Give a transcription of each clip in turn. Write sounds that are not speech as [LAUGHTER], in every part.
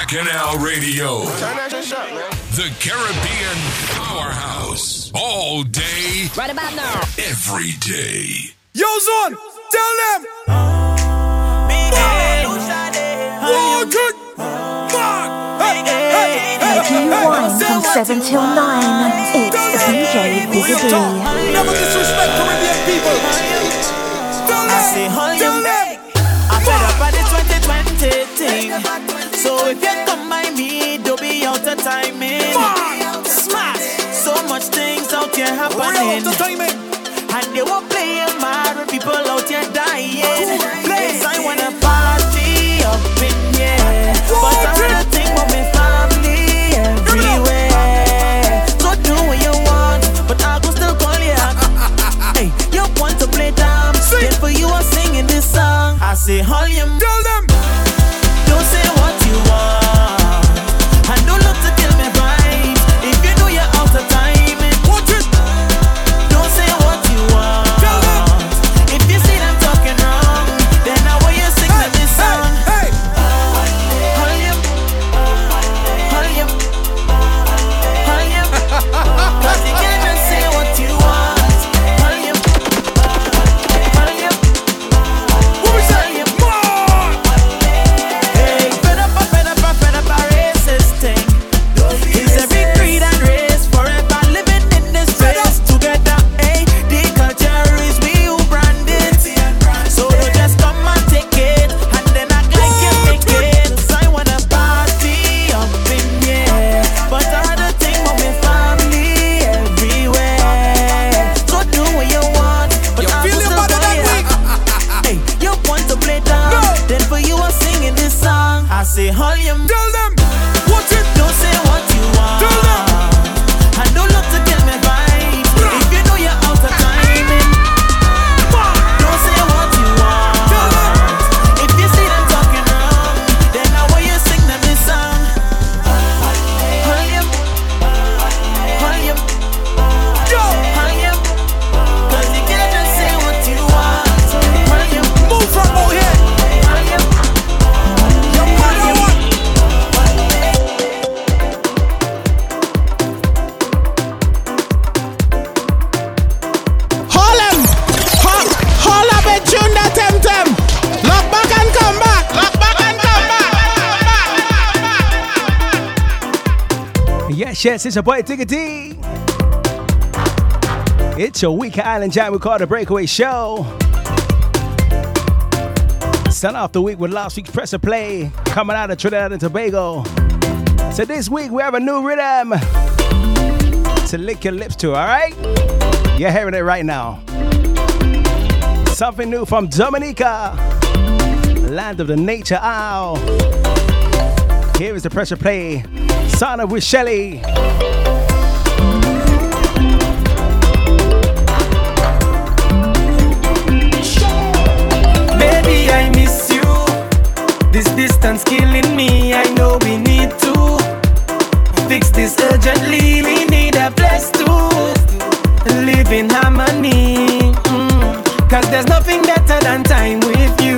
Bacchanal Radio. The Caribbean powerhouse. All day. Right about now. Every day. Yo, Zon, tell them. Walking. From 7 till 9, it's DJ Biggie. Never disrespect Tell them. If you come by me, don't be out of timing. Smash! So much things out here happening. And they won't play a matter, people out here dying. Place I wanna party up in here. But I wanna think about my family everywhere. So do what you want, but I will go still call you [LAUGHS] Hey, you want to play dumb? Then for you, I'm singing this song. I say, hold your. Yes, it's your boy Digga It's your Week Island Jam, We call the Breakaway Show. Start off the week with last week's press of play coming out of Trinidad and Tobago. So this week we have a new rhythm to lick your lips to, all right? You're hearing it right now. Something new from Dominica, land of the nature owl. Here is the pressure play Sana with Shelly. Baby, I miss you. This distance killing me. I know we need to fix this urgently. We need a place to live in harmony. Mm. Cause there's nothing better than time with you.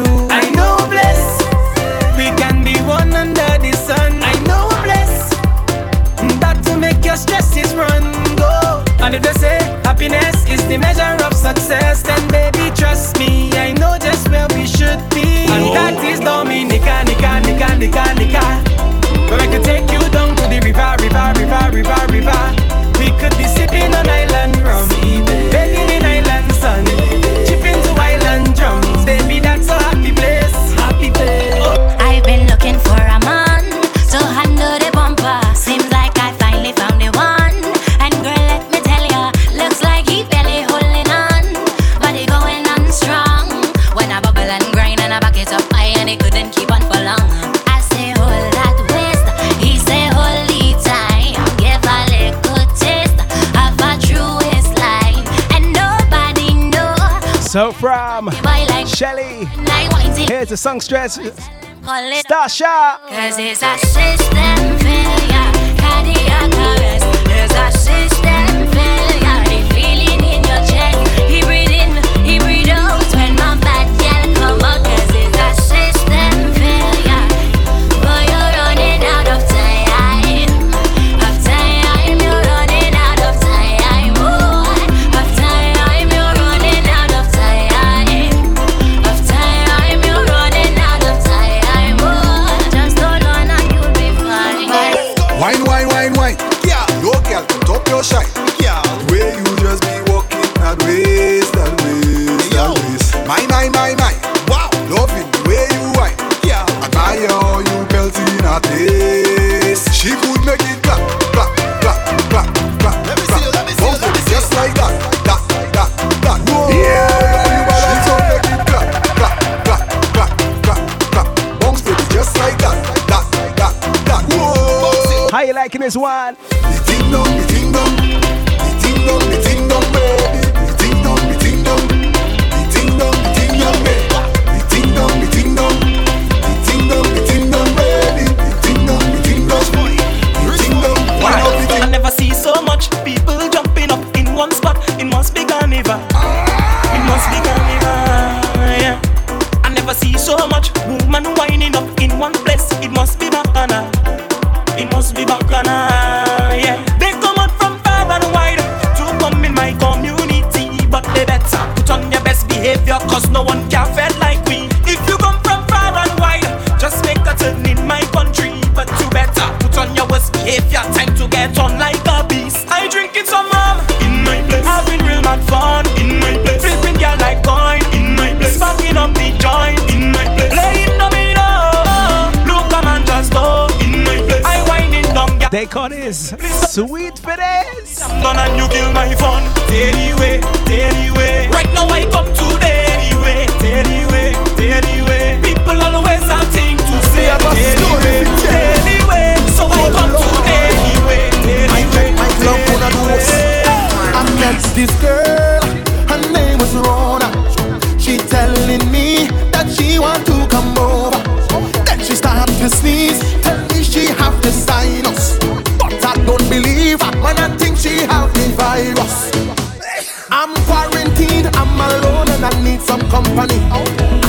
songstress. Call it Stasha. Cause it's a system. This one?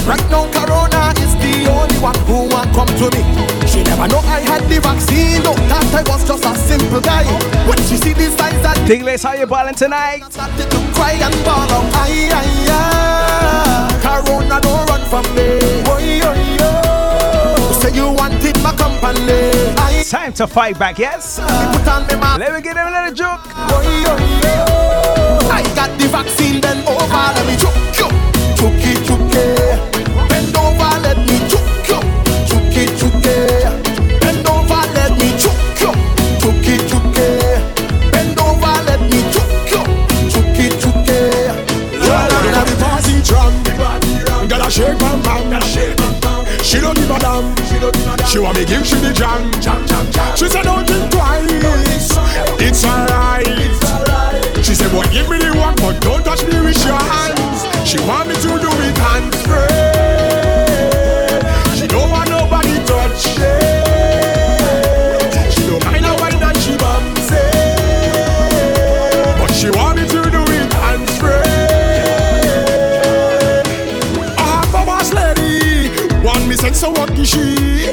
Right now, Corona is the only one who want come to me. She never know I had the vaccine, no, that I was just a simple guy. When she see the signs that Dingless, how you balling tonight? started to cry and ball out. Aye, aye, aye. Corona don't run from me. Oi, oi, oi. Say you wanted my company. Aye, Time to fight back, yes? me put on me mask. Let me give them a little joke. Oi, oi, oi. I got the vaccine, then over, let me choke you. Choke it, choke it. Bend over, let me choke you. Choke it, choke it. Bend over, let me choke you. Choke it, choke it. Bend over, let me choke you. Choke it, choke it. Girl, inna the party drum, gotta shake bam bam. She don't give a damn. She want me give she the jam. She said don't think twice. It's alright. She said boy give me the one, but don't touch me with your hands. She want so what is she?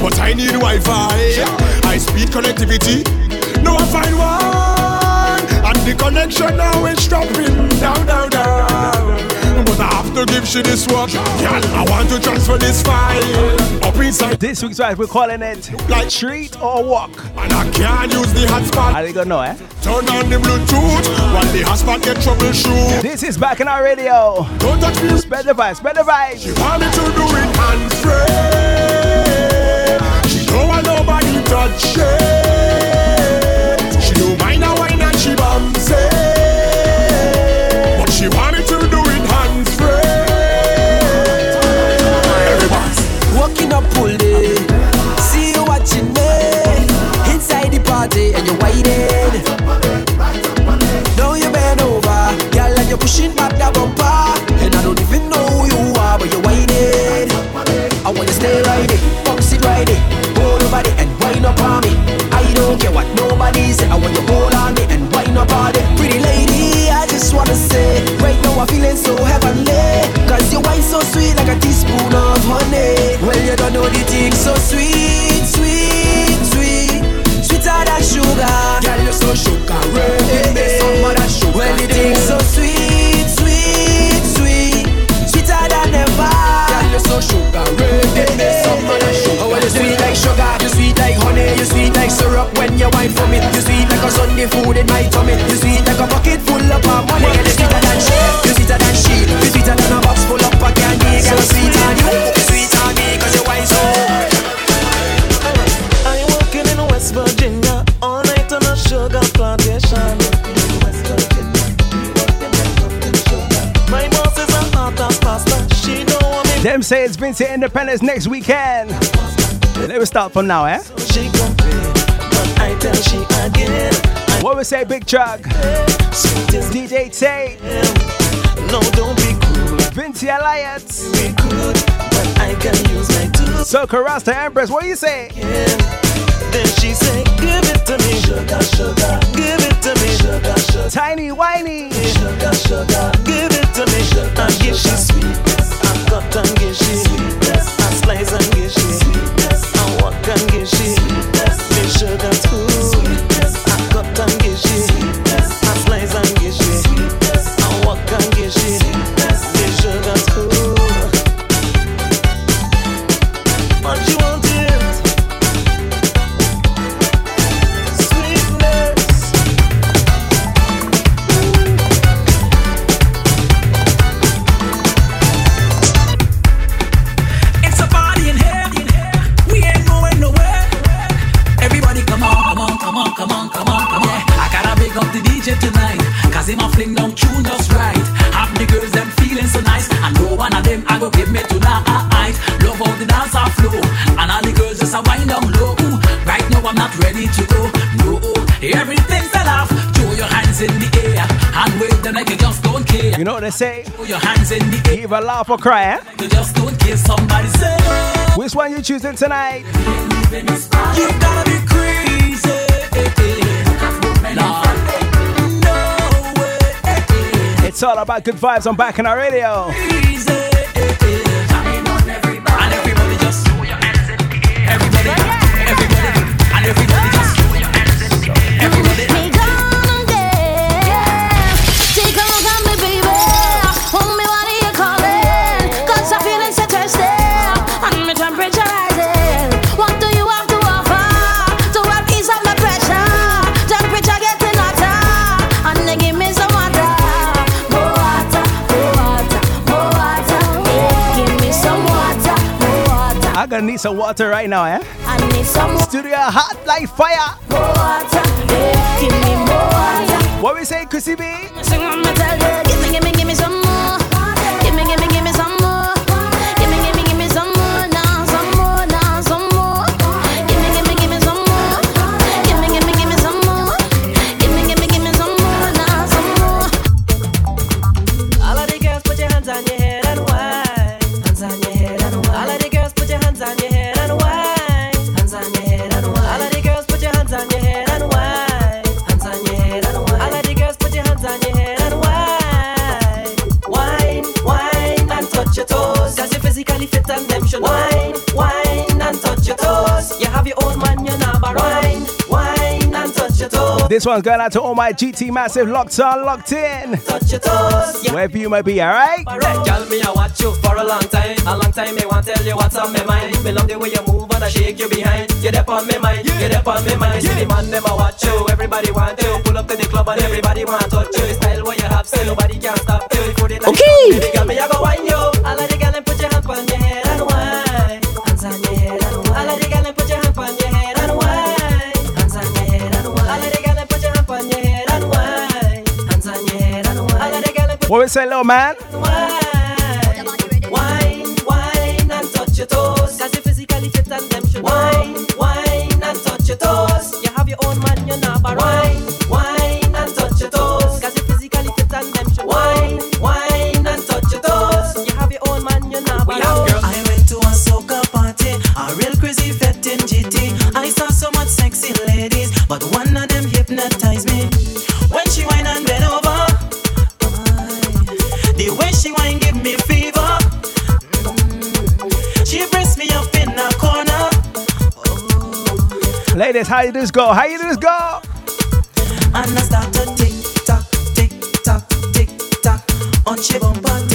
But I need Wi-Fi, high speed connectivity. No, I find one, and the connection now is dropping down, down, down. But I have to give she this work, girl. I want to transfer this file up inside, This week's right, we're calling it like Treat or Walk. and I can't use the hotspot. How they gonna know, eh? Turn on the Bluetooth while the hotspot get troubleshoot. This is Bacchanal Radio. Don't touch me. Spread the vibes, spread the vibes. She want me to do it hands free. She don't want nobody touch it. She don't mind a wine and she bumps it. couple day. See you watching me inside the party and you're whining. Now you bend over, girl, and you're pushing back the bumper. And I don't even know who you are, but you're whining. I wanna stay right there, box it right there, hold over there and wind up on me. I don't care what nobody say, I want you hold on me and wind up on it. Pretty lady, I just wanna say, right now I'm feeling so heavenly. know the thing so sweet, sweet, sweet, sweeter than sugar. Girl, you're so sugar, hey, hey. some of that sugar. Well, the thing so sweet, sweet, sweet, sweeter than ever. Girl, you're so sugar, hey, hey. some of that sugar. Oh, well, you sweet like sugar, you sweet like honey, you sweet like syrup when you wine for me. You sweet like a Sunday food in my tummy, you sweet like a bucket say it's Vincent Independence next weekend. Let me start from now, eh? What we say, Big Chuck? DJ Tate. No, don't be cool. Vinci Alliance. So, Karasta Empress, what you say? Then she said, Give it to me, sugar, sugar. Give it to me, sugar, sugar. Tiny whiny. Sugar, sugar. Give it to me, Which one you choosing tonight? You gotta be crazy. It's all about good vibes I'm Bacchanal Radio. Crazy. gonna need some water right now, eh? I need some Studio hot like fire. Water, yeah, what we say, Chrissy B? This one's going out to all my GT Massive locked on, locked in. Touch your toes, yeah. Wherever you may be, alright? Yeah, me, I watch you for a long time. A long time, me want tell you what's on my mind. Me love the way you move and I shake you behind. Get up on me mind, yeah. get up on me mind. Yeah. See the man, them I watch you. Everybody want you. Pull up to the club and everybody want to touch you. The style what you have, so nobody can stop you. Okay. Baby, girl, me, I go wine you. I like the What we say, little man? play this. How you this go? How you this go? And I start to tick tock, tick tock, tick tock on bumper.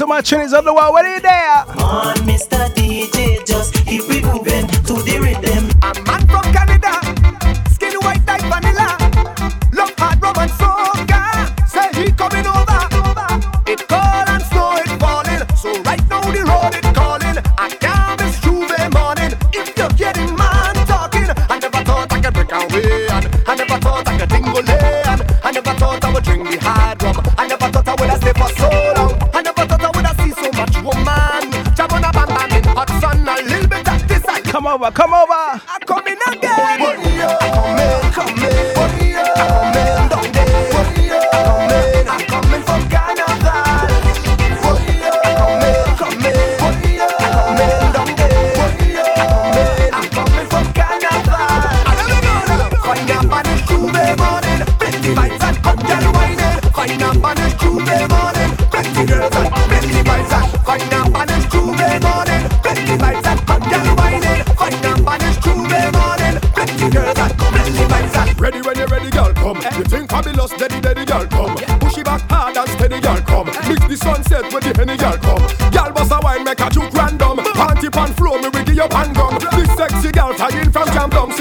So Trinis on the wall? What are you there?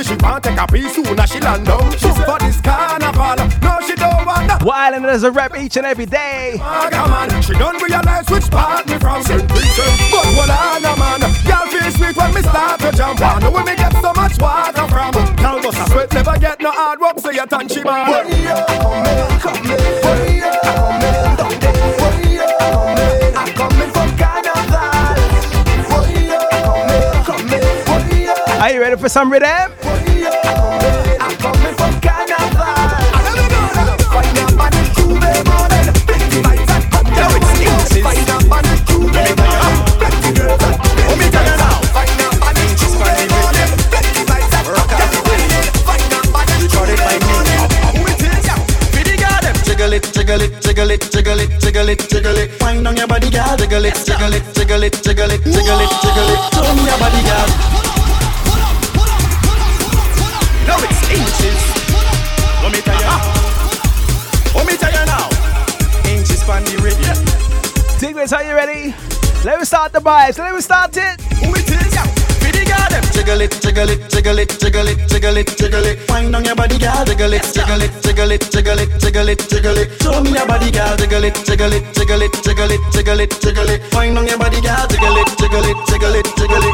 She want take a piece soon as she land down. She for this carnival, no she don't want that. What islanders a rap each and every day? Maga man, she don't realize which part me from St. Vincent. But what I know, man, girl feel sweet when me start to jump on. Know where me get so much water from. Girl bust a sweat, never get no hard work, so you touch she man. Come in, come in. Come in, down there. Come in, I'm coming from Carnival. Come in, come in. Are you ready for some rhythm? Jiggle it, jiggle it, jiggle it, jiggle it. Wind on your body, girl. Jiggle it, jiggle it, jiggle it, jiggle it, jiggle it, jiggle it. Me your body, girl. Now it's inches. Let me tell you. Let me tell you now. Inches on the radio. Diglets, are you ready? Let me start the vibes. Let me start it Jiggle it, jiggle it, jiggle it, jiggle it, jiggle it, jiggle it. Wind on your body, girl. Jiggle it, jiggle it, jiggle it, jiggle it, jiggle it, jiggle it. Show me your body, girl. Jiggle it, jiggle it, jiggle it, jiggle it, jiggle it, jiggle it. Wind on your body, girl. Jiggle it, jiggle it, jiggle it, jiggle it.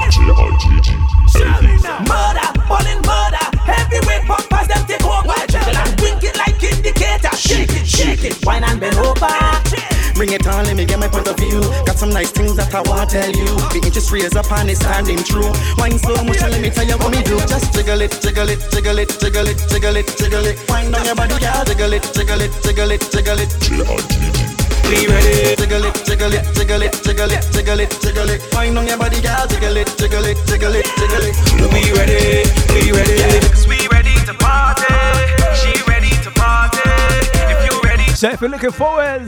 Murder, falling murder. Heavyweight pumpers, them take over. Jiggle and wink it like indicator. Shake it, shake it, wine and bend over. Bring it on, let me get my point of view. Got some nice things that I want to tell you. The interest rates up and it's standing true. Wine slow motion, let me tell you what me do. Just jiggle it, jiggle it, jiggle it, jiggle it, jiggle it, jiggle it. Wind on your body, girl. Jiggle it, jiggle it, jiggle it, jiggle it. We ready? Jiggle it, jiggle it, jiggle it, jiggle it, jiggle it, jiggle it. Wind on your body, girl. Jiggle it, jiggle it, jiggle it, jiggle it. We ready? We ready? We ready to party. She So if you're looking forward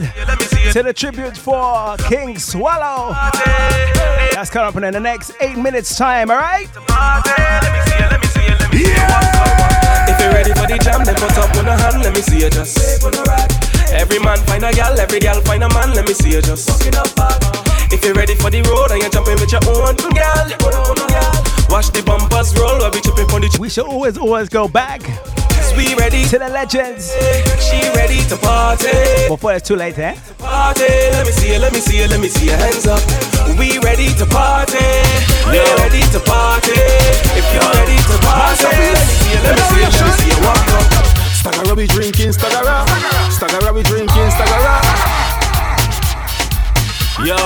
to the tribute for King Swallow, that's coming up in the next eight minutes time, all right? Party. Let me see you. Let me see you. Let me see you. If you're ready for the jam, then put up on the hand. Let me see you just. Every man find a gal, every gal find a man. Let me see you just. If you're ready for the road and you're jumping with your own gal, watch the bumpers roll while we tripping on the We should always, always go back. We ready? to the legends She ready to party. before it's too late, eh? Party. Let me see you. Let me see you. Let me see your hands up. We ready to party. We ready to party. If you're ready to party, let me see you. Let me see you. Let me see you walk up. Staggera we drinking, staggera. Staggera we drinking, staggera. Yo,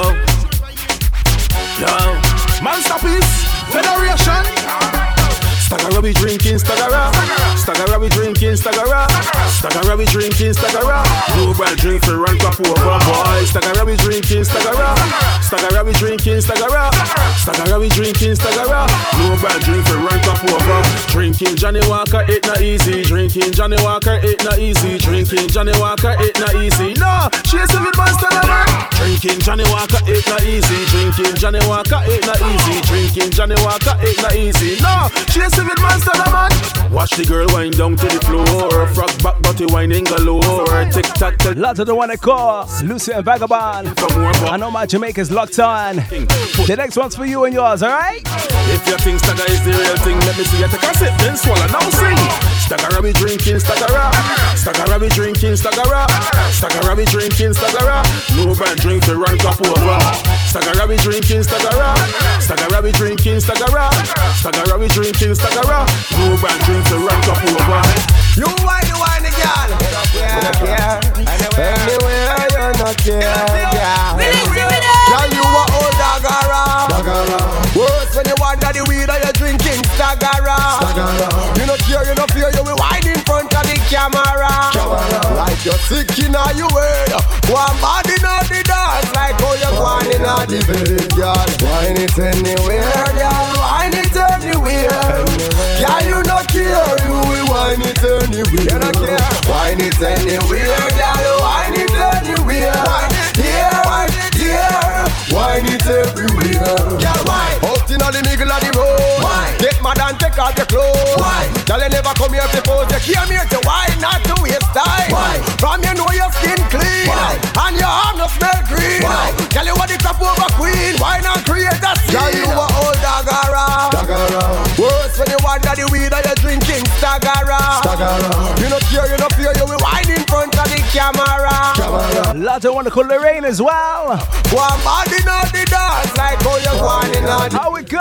yo. Masterpiece, Federation. Staggera we drinking, staggera. Staggera we drinking, staggera. Staggera we drinking, staggera. Global drink for run crop over boy. Staggera we drinking, staggera. Staggera we drinking, staggera. Staggera we drinking, staggera. Global drink for run crop over. Drinking Johnnie Walker, it not easy. Drinking Johnnie Walker, it not easy. Drinking Johnnie Walker, it not easy. No, a good monster, man. Drinking Johnnie Walker ain't not easy. Drinking Johnnie Walker ain't not easy. Drinking Johnnie Walker ain't not easy. No, she's bit monster, man. Watch the girl wind down to the floor. Frog back, body winding galore. Tick tock, tick. Lots of the one I call Lucy and Vagabond. I know my Jamaica's locked on. The next one's for you and yours, alright? If you think stagger is the real thing, let me see you take a sip, then swallow. Now sing. Stagger be drinking, stagger Stagger be drinking, stagger Stagger be drinking, stagger No bad drink to run cup over. Stagger be drinking, stagger Stagger be drinking, stagger Stagger be drinking, stagger No bad drink to run cup over. You wine, you wine, girl. Yeah, Anywhere you're not here, girl. Girl, you a old dagara. Worse when you wander the weed and you're drinking stagara. You no care, you no fear, you will wine in front of the camera. You're sick in all your word. One body not the dance like how you're going in all the bed, girl. Wine it anywhere, girl. Wine it anywhere. Girl, you no care, you will wine it anywhere. You no care. Wine it anywhere, girl. Wine it anywhere. Here, here. Wine it everywhere. Girl, wine. Out in all the middle of the road. Get mad and take off your clothes. Wine. Girl, you never come here pose. You came here to wine, not to waste time. Wine. From you know your skin clean. Wine. And your arm no smell green. Wine. Girl, you want the top over queen. Wine and create a scene. Girl, you a old dagara. Dagara. Worse when you wander the weed and you're drinking stagara. Stagara. You no care, you no fear, you will wine in front of the camera. Camera. Lots of wonderful Lorraine as well. One body not the dance like how you're whining on How we go?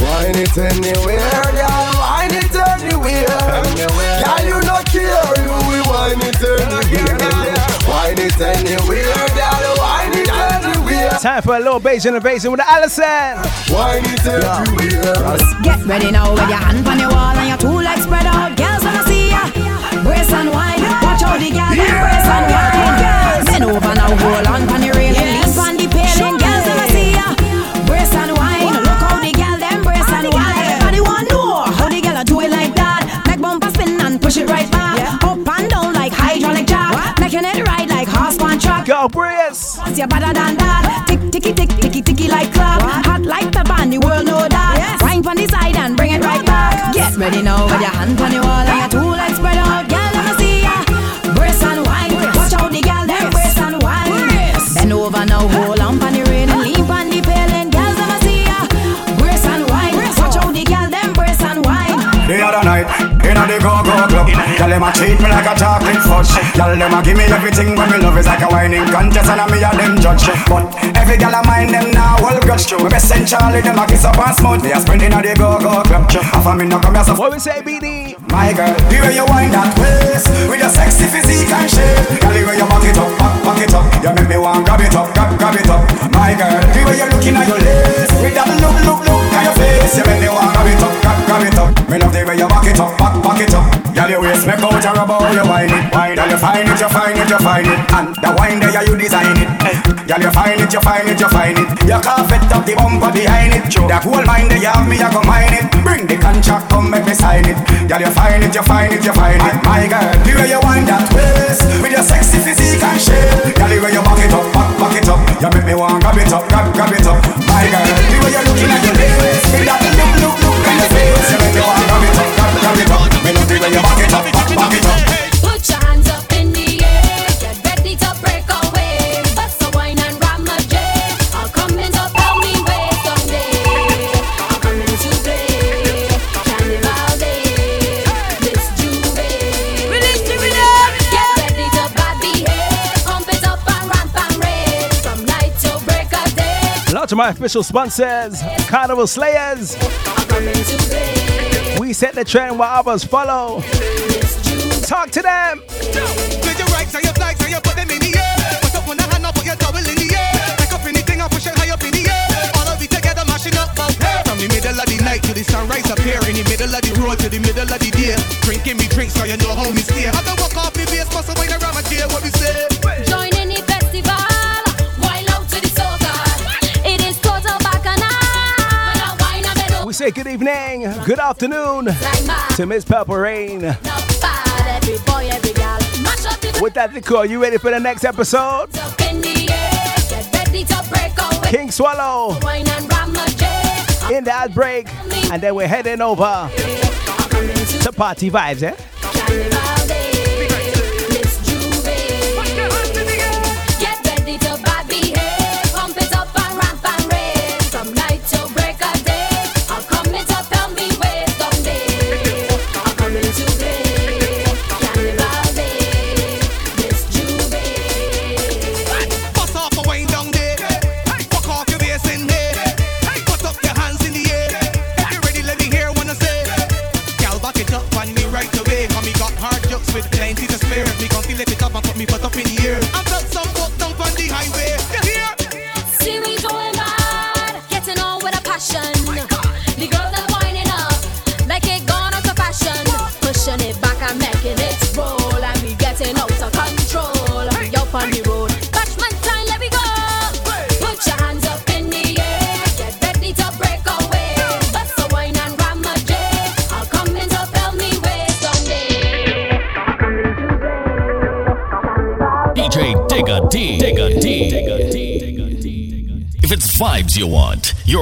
Wine it anywhere, girl. Wine it anywhere. Girl, you no care, you will wine it anywhere. Wine it anywhere, girl. Wine it anywhere. Time for a little bass innovation with Allison. Wine it everywhere. Get ready now with your hand on your wall and your two legs spread out. Brace and wine. Watch out the girl them brace and wine. Bend over now, hold on pon the railing. Lean pon the paling. Girls wanna see ya. Brace and wine. Look how the girl them brace and wine. Everybody want know how the girl a do it like that. Make bumper spin and push it right back. Up and down like hydraulic jack. Making it ride like horse on track. Go brace. Cause you're better than that. Tick, ticky, tick, ticky, ticky like clap. Hot like pepper and the world know that. Wine on the side and bring it right back. Get ready now with your hand on the wall and your them a treat me like a chocolate fudge. Girl, them a give me everything when me love is like a whining contest And a me a them judge. But every girl a mind them now all grudge. Me best send Charlie, them a kiss up and smooth. Me a sprint in a the go-go club. Half a me no come here so What we say, BD? My girl, the way you wind that waist With your sexy physique and shape. Girl, the way you back it up, back, back it up. You make me want grab it up, grab, grab it up. My girl, the way you looking at your lace With that look, look, look at your face. You make me want grab it up, grab, grab it up. Me love the way you back it up, back, back it up Girl, your waist make out a rubber, you wine it Girl, you find it, you find it, you find it. And the wine there, you design it. Girl, you find it, you find it, you find it. You can't fit up the bumper behind it. That whole mind there, you have me, I go mine it. Bring the contract, come make me sign it. Girl, you find it, you find it, you find it. My girl, the way you wind that waist With your sexy physique and shape. Girl, the way you back it up, back, back it up. You make me want grab it up, grab, grab it up. My girl, the way you looking at your waist With that look, look, look at your face. You make me want grab it up, grab, grab it up Me love the way you back it up, back, it up Lots of my official sponsors, Carnival Slayers. To. We set the trend while others follow. Talk to them. From the middle of the night to the sunrise up here. In the middle of the road to the middle of the day. Drinking me drinks so you know how me stay. say good evening, good afternoon to Miss Purple Rain. With that decor, you ready for the next episode? King Swallow in the outbreak, and then we're heading over to party vibes, eh?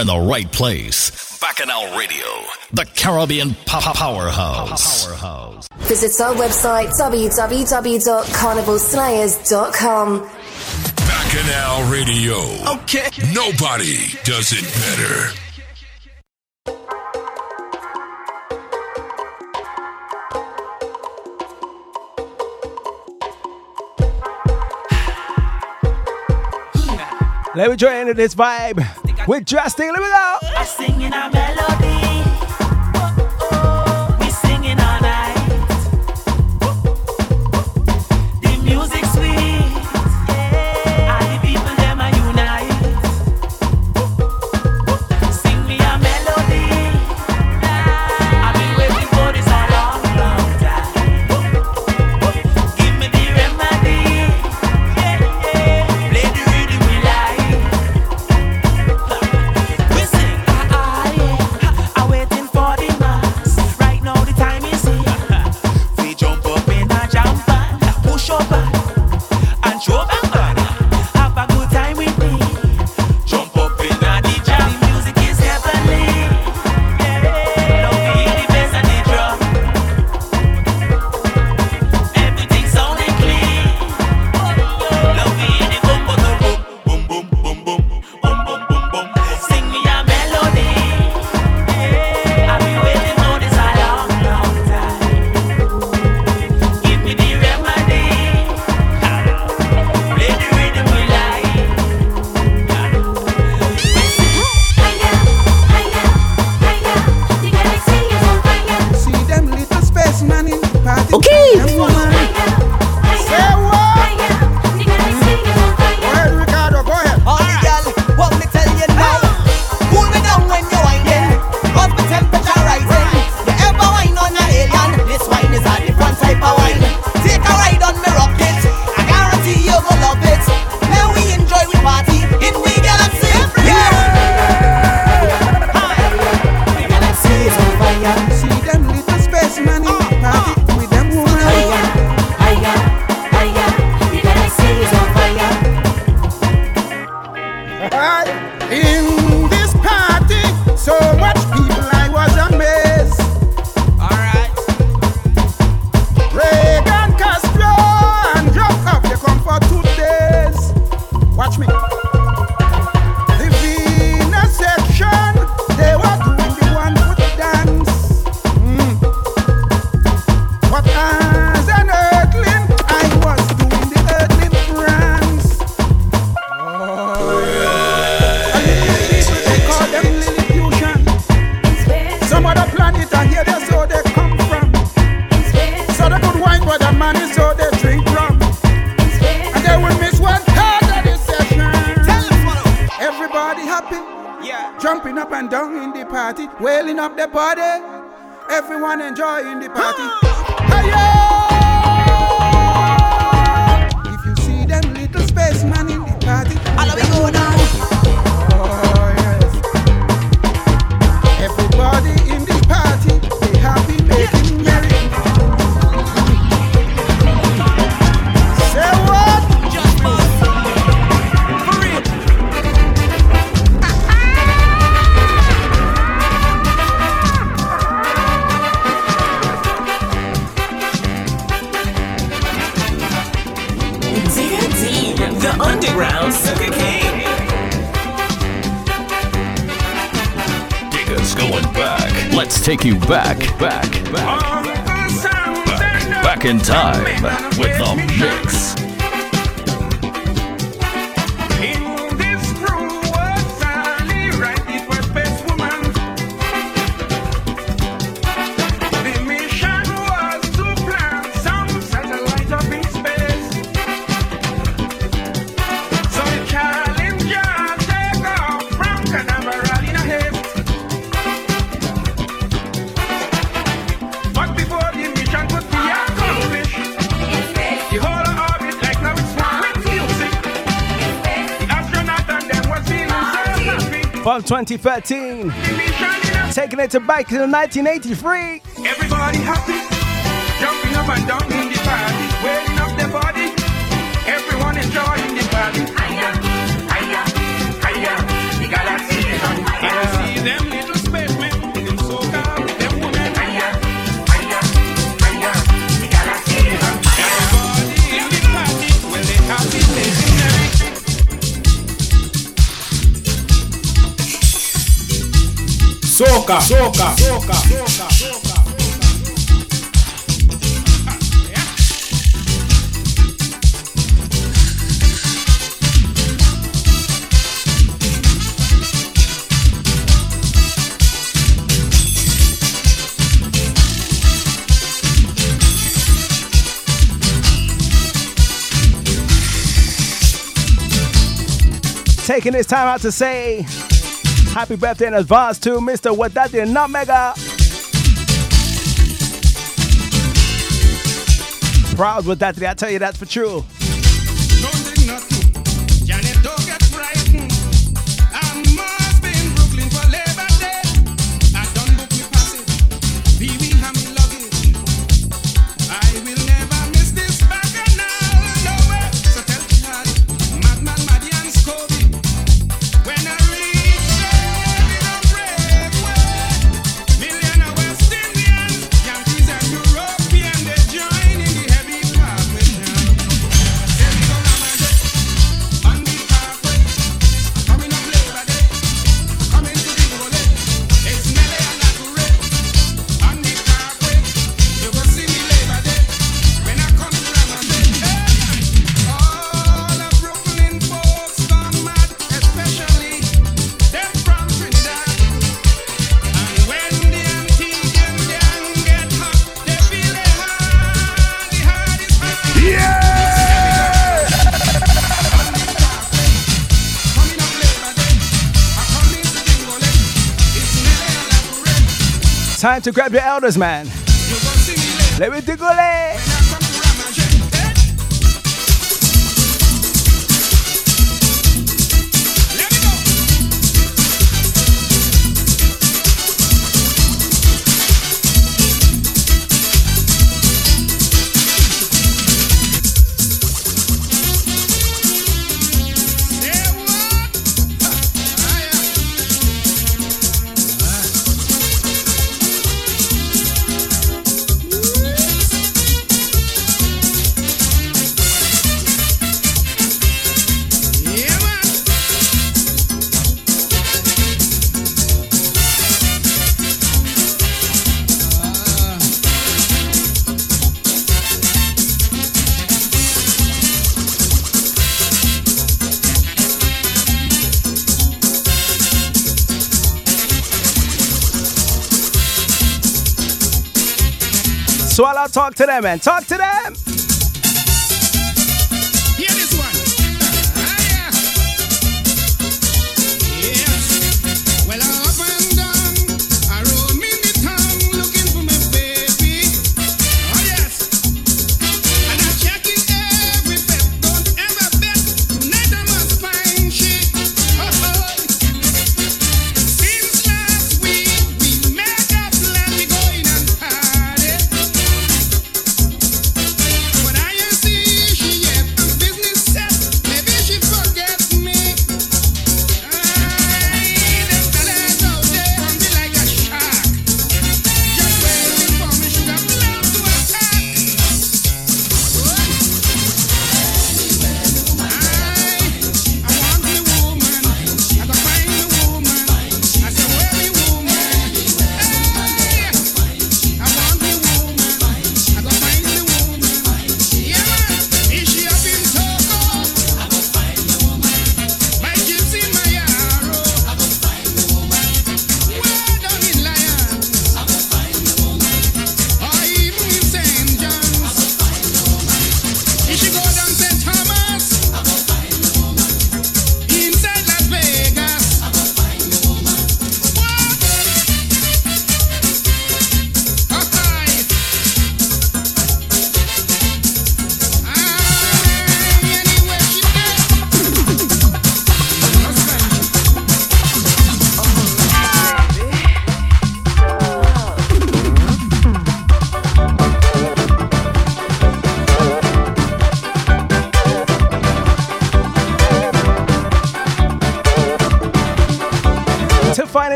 in the right place. Bacchanal Radio, the Caribbean pop powerhouse. powerhouse. Visit our website www.carnivalslayers.com. Bacchanal Radio. Okay. Nobody does it better. Let me join into this vibe. With Justin, look at that. I sing in a melody. 2013. Taking it to back to 1983. Everybody happy, jumping up and down in the party, waiting up their body. Everyone enjoying. soca, soca, soca, soca. Taking this time out to say Happy birthday in advance to Mr. Wadadi Nutmega. Proud Wadadi, I tell you that's for true. time to grab your elders, man. Let me do it. to them and talk to them.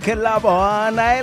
like love on. I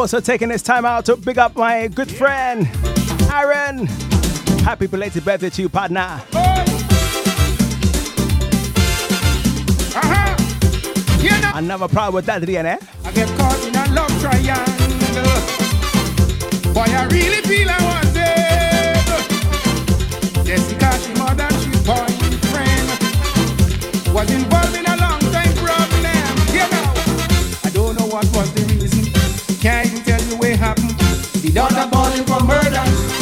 also taking this time out to big up my good friend, Aaron. Happy belated birthday to you, partner. Uh-huh. Another proud with that, Rian. I get caught in a love triangle. Boy, I really feel I want it. Jessica, she more than she boyfriend. Was involved in a long time problem. You know, I don't know what was can't even tell you what happened. The daughter born him for murder.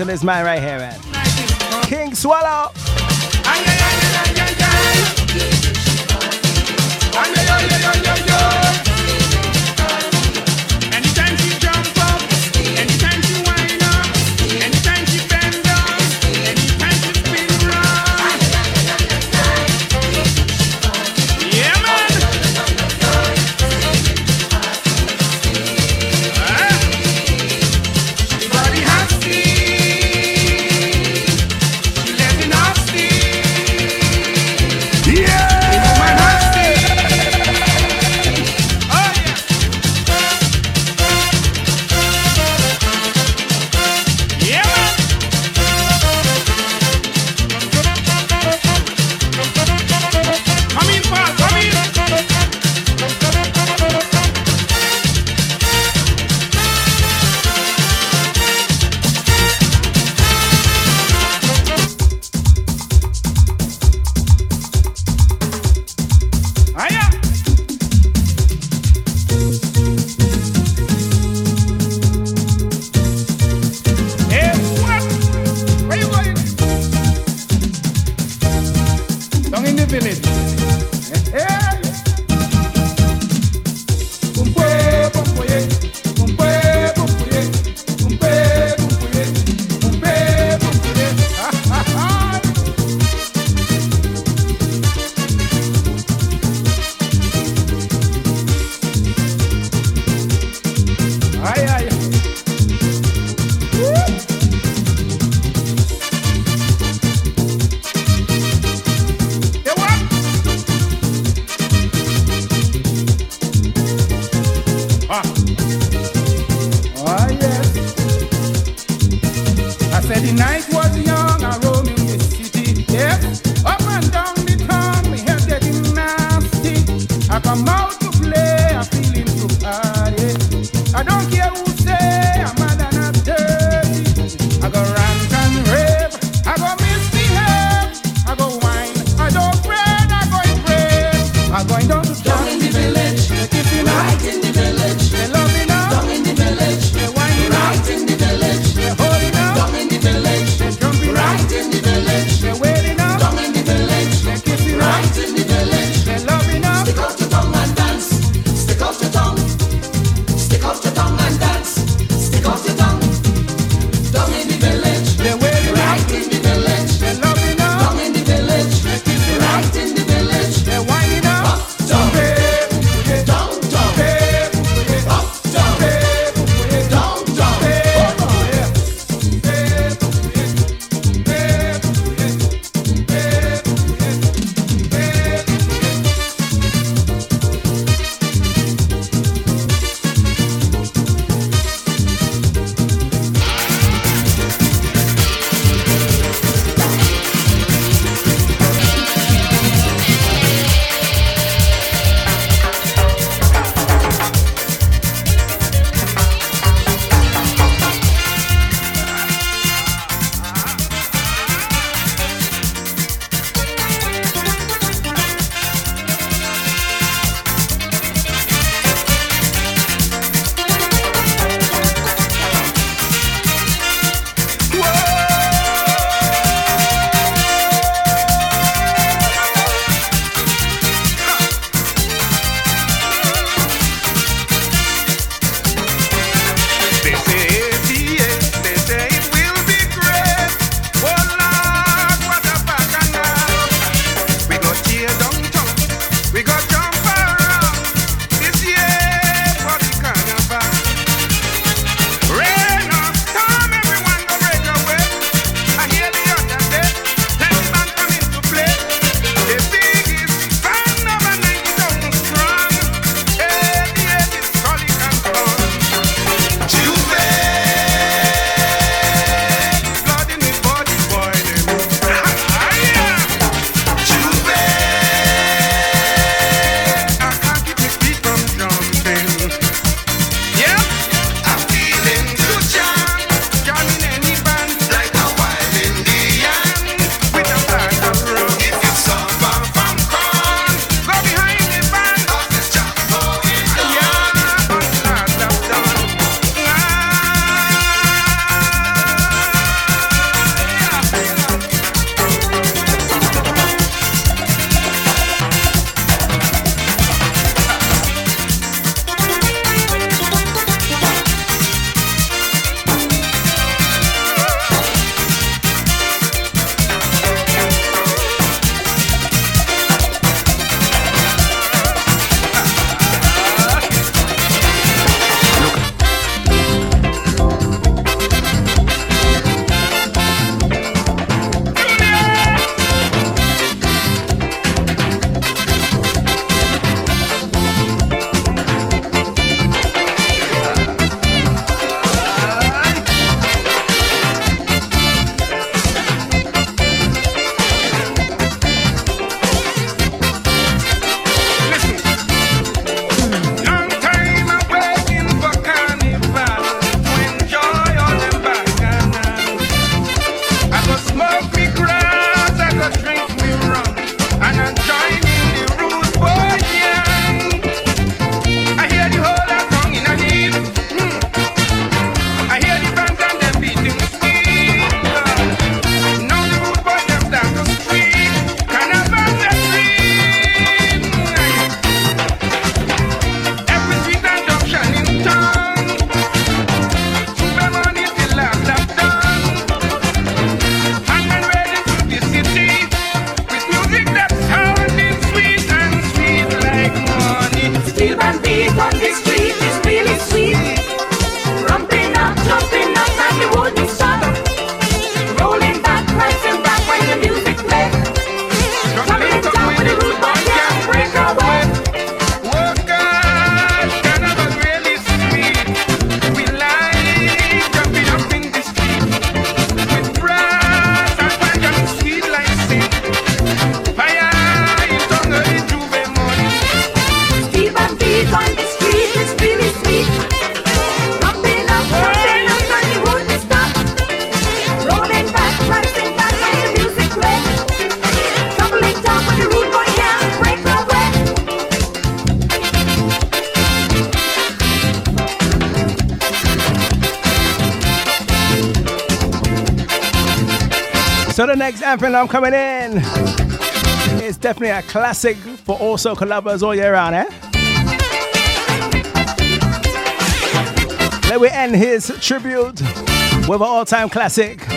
On this man right here, man. I'm coming in It's definitely a classic for also collabors all year round, eh? Let me end his tribute with an all-time classic.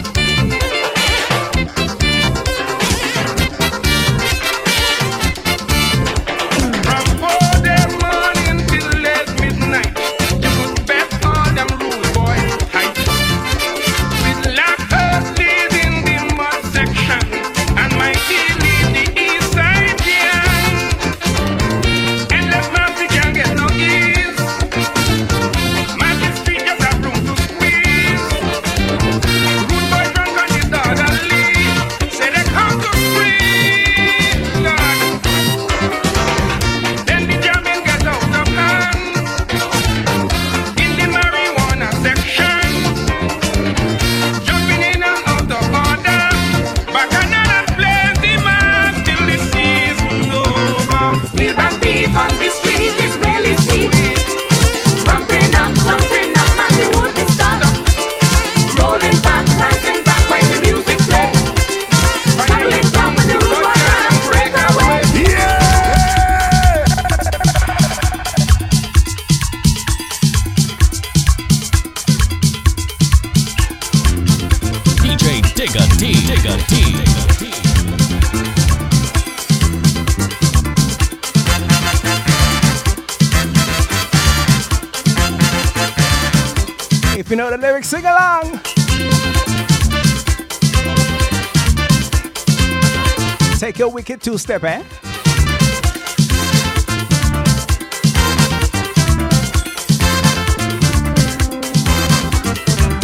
Take your wicked two step, eh?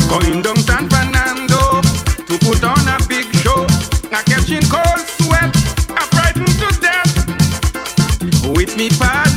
Going down San Fernando to put on a big show. Now catching cold sweat, I'm frightened to death. With me partner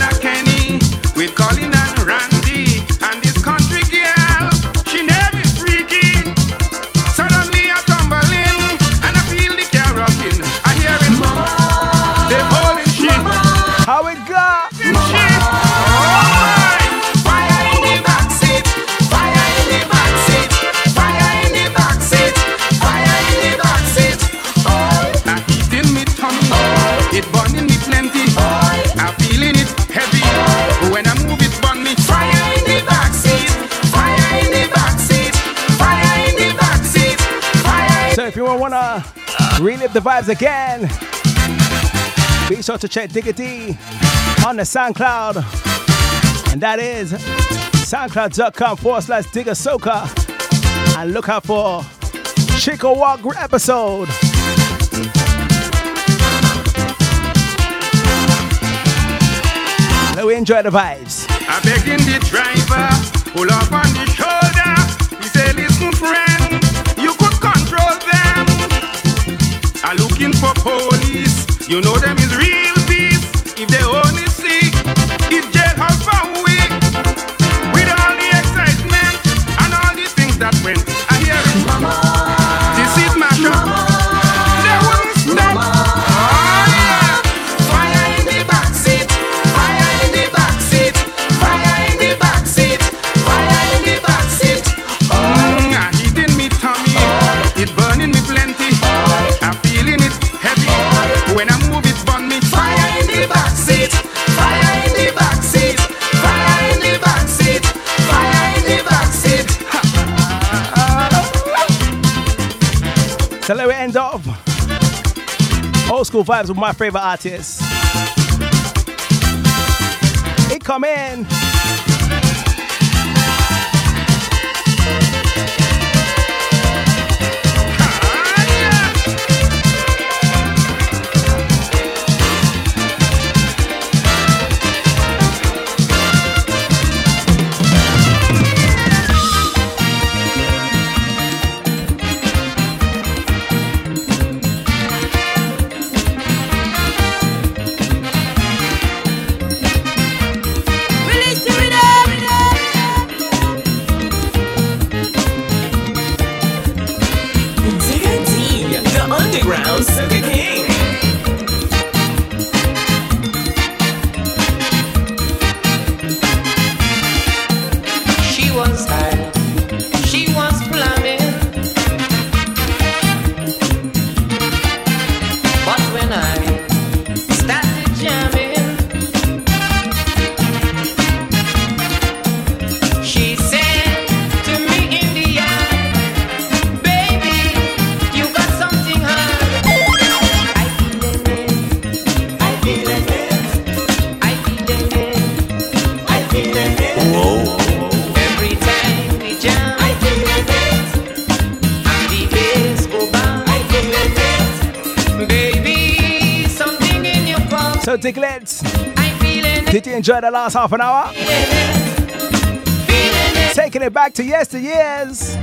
relive the vibes again, be sure to check Diggity on the SoundCloud. And that is soundcloud.com forward slash digger soca. And look out for Chico Walk episode. Let we enjoy the vibes. I begging the driver, pull up on the shoulder. He say, listen, friend, looking for police. You know them is real peace. If they only school vibes with my favorite artists. It come in. So, Diglets, did you enjoy the last half an hour? Taking it back to yesteryears.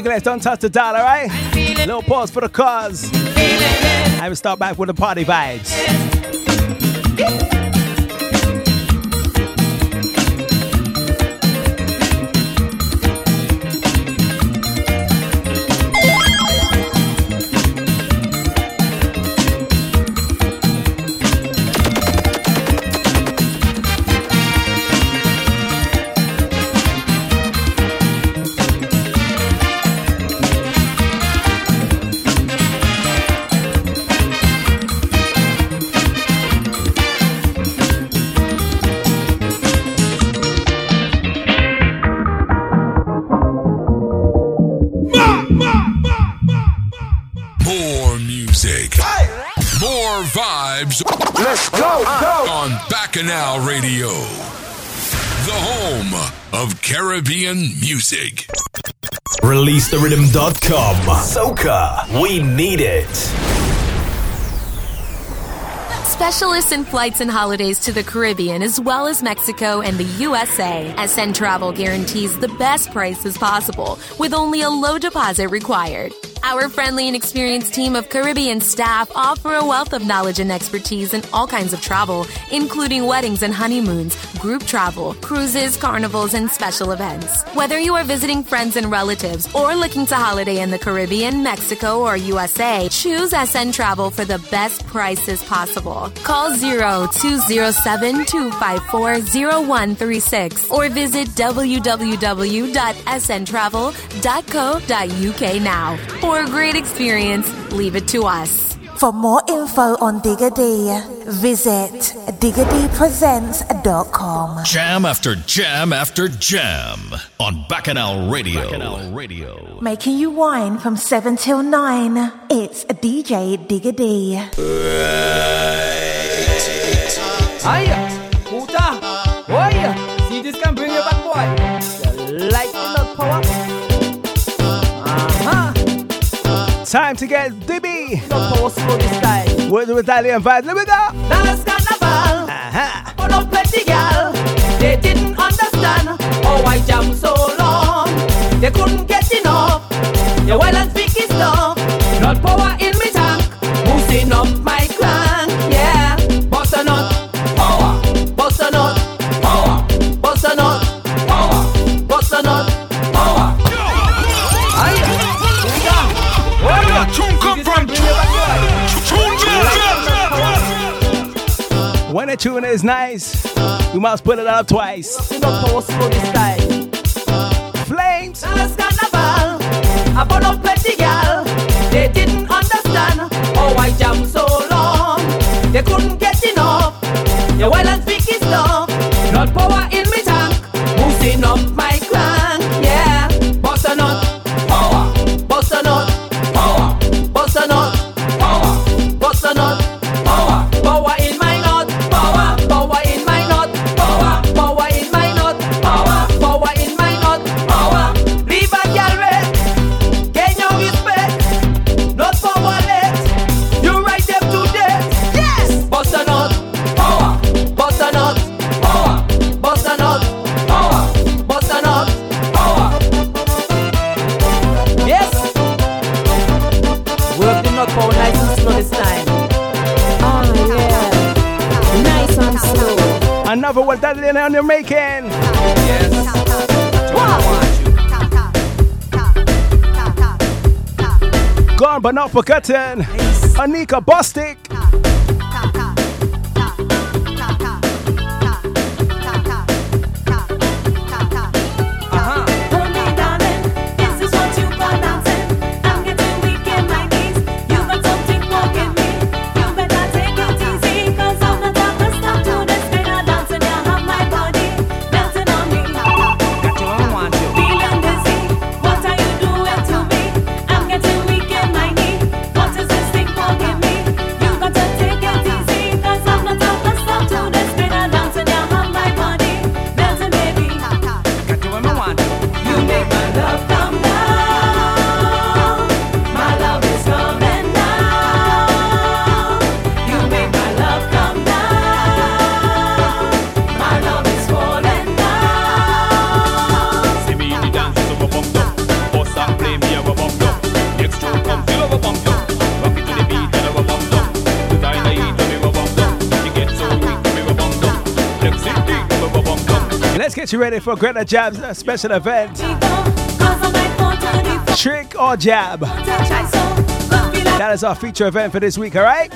Don't touch the dial, alright? Little pause for the cause. I will start back with the party vibes. Bacchanal Radio. The home of Caribbean music. ReleaseTheRhythm.com. Soca. We need it. Specialists in flights and holidays to the Caribbean as well as Mexico and the USA. SN Travel guarantees the best prices possible with only a low deposit required. Our friendly and experienced team of Caribbean staff offer a wealth of knowledge and expertise in all kinds of travel, including weddings and honeymoons, group travel, cruises, carnivals, and special events. Whether you are visiting friends and relatives or looking to holiday in the Caribbean, Mexico, or USA, choose SN Travel for the best prices possible. Call 0207 254 0136 or visit www.sntravel.co.uk now. For a great experience, leave it to us. For more info on Diggity, visit diggitypresents.com. Jam after jam after jam on Bacchanal Radio. Bacchanal Radio. Making you wine from 7 till 9. It's DJ Diggity. Hiya, Puta, boy, see this can bring you back, boy. Time to get Dibby. Milk power slow this time. With the Italian vibes. Let me go. Dallas Carnival, uh-huh. up plenty gal. They didn't understand how I jam so long. They couldn't get enough. The well and speak is love. Not power tune is nice, we must put it up twice. Flames. They didn't understand how I jam so long. They couldn't get enough. The well and speak is love. Not power was that in on the making. Yes. Gone but not forgotten. Anika Bostic. you ready for Greta Jab's uh, special event. Trick or Jab. That is our feature event for this week, alright?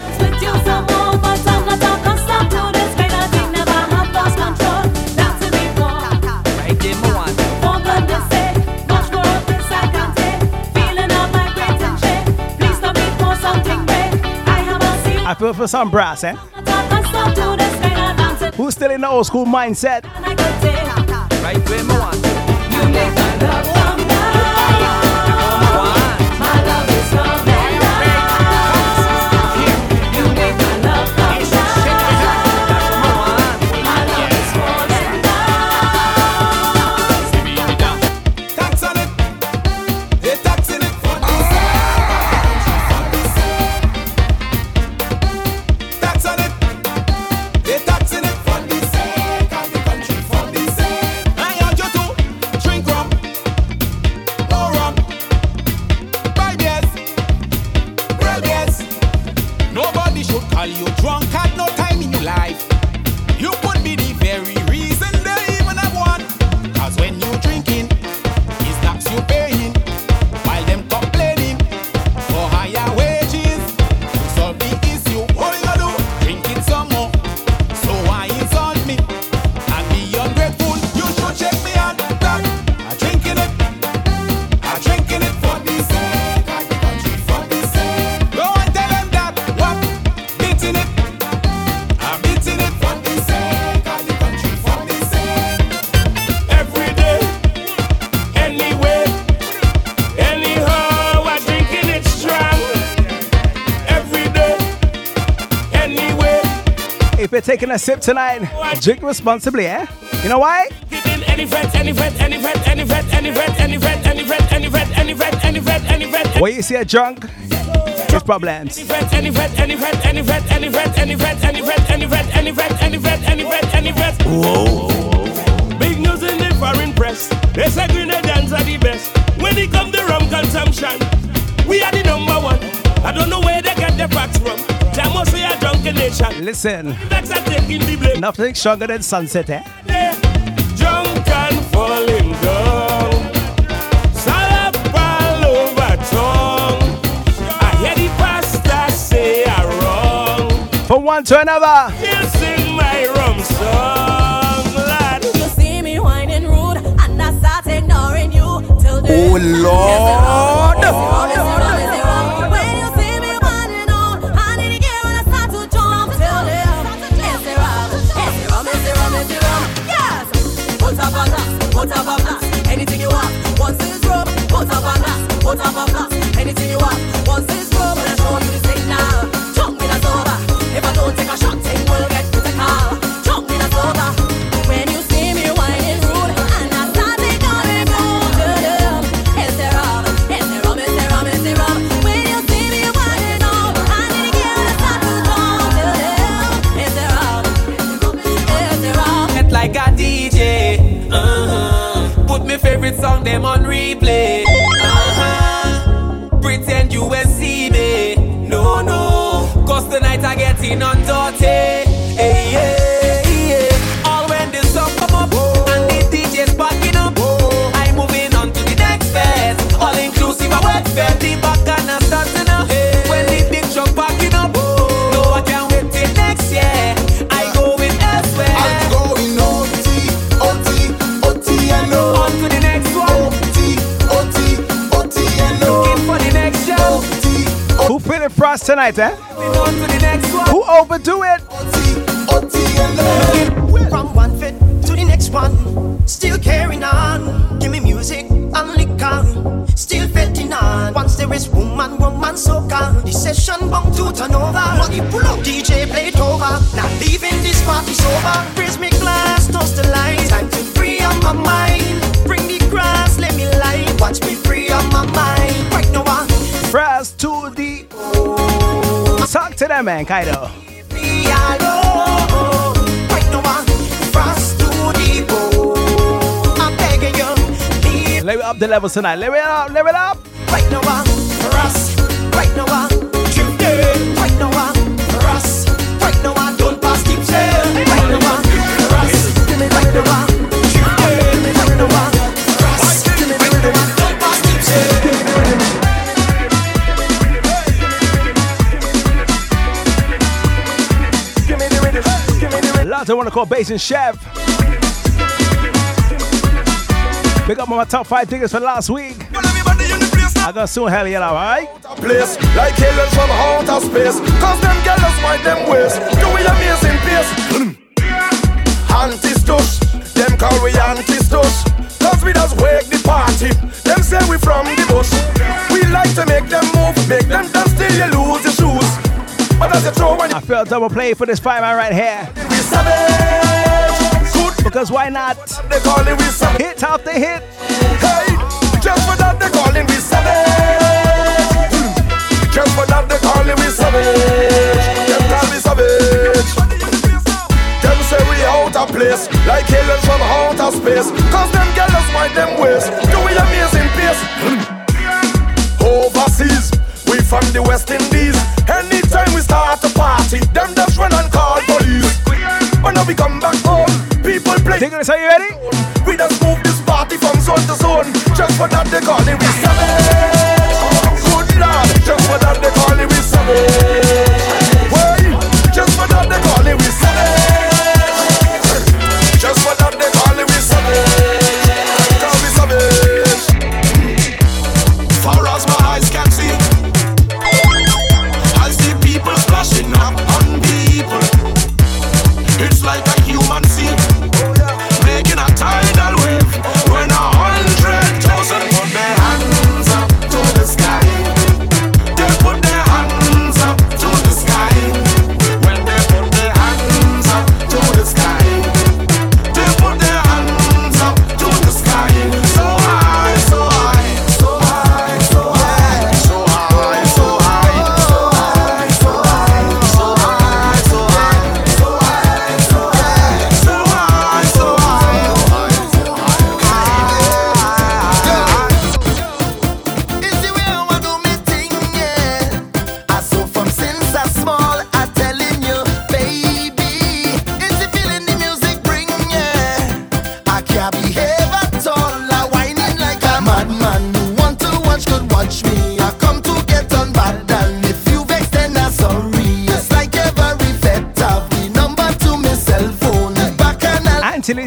I feel for some brass, eh? Who's still in the old school mindset? right where me want taking a sip tonight. Drink responsibly, eh? You know why? When you see a drunk, it's problems. Whoa. Big news in the foreign press. They say Grenadians are the best. When it comes to rum consumption, we are the number one. I don't know where they get their facts from. There must nation. Listen. Nothing stronger than sunset, eh? Drunk and falling down. All over. I hear the pastor say I wrong. From one to another. You sing my song, oh, Lord. put up a blast. Anything you want, once it's rope, put up a blast, put up a blast. Anything you want, once it's tonight, eh? Who overdo it? From one fit to the next one, still carrying on. Give me music and liquor, still feting on. Once there is woman, woman so calm. The session bound to turn over. Money pull up, DJ play it over. Not leaving this party sober. Raise me glass, toast the light. Time to free up my mind. Bring the grass, let me light. Watch me free up my mind. Right now, I'm Press to the. Talk to that man, Kaido. Level up the levels tonight. Level up, level up. Right now, for us. Right now, today. Right now, for us. Right now, don't pass keep saying. Right now, for us. Right now, Lots of want to call Basin Chef. Big up on my top five tickets for last week. I got soon hell yeah, alright? place like aliens from outer space. Cause them girls mind them waist. Do we amazing pace? Anti-stush, [CLEARS THROAT] them call we anti-stush. Cause we just wake the party. Them say we from the bush. We like to make them move, make them dance till you lose your shoes. But as you throw when I feel double play for this fireman right here. Savage. Because why not? They call it we savage. Hit after hit. Hey, just for that they call it we savage. Just for that they call it we savage. Them call me savage. Them say we out of place, like aliens from outer space. Cause them girls mind them waist, do we amazing pace. Hmm. Overseas, we from the West Indies. Anytime we start a party, them just run and call police. But now we come back home, people play. Think this, are you ready? We just move this party from zone to zone. Just for that they call it we savage. Good lord, just for that they call it we savage.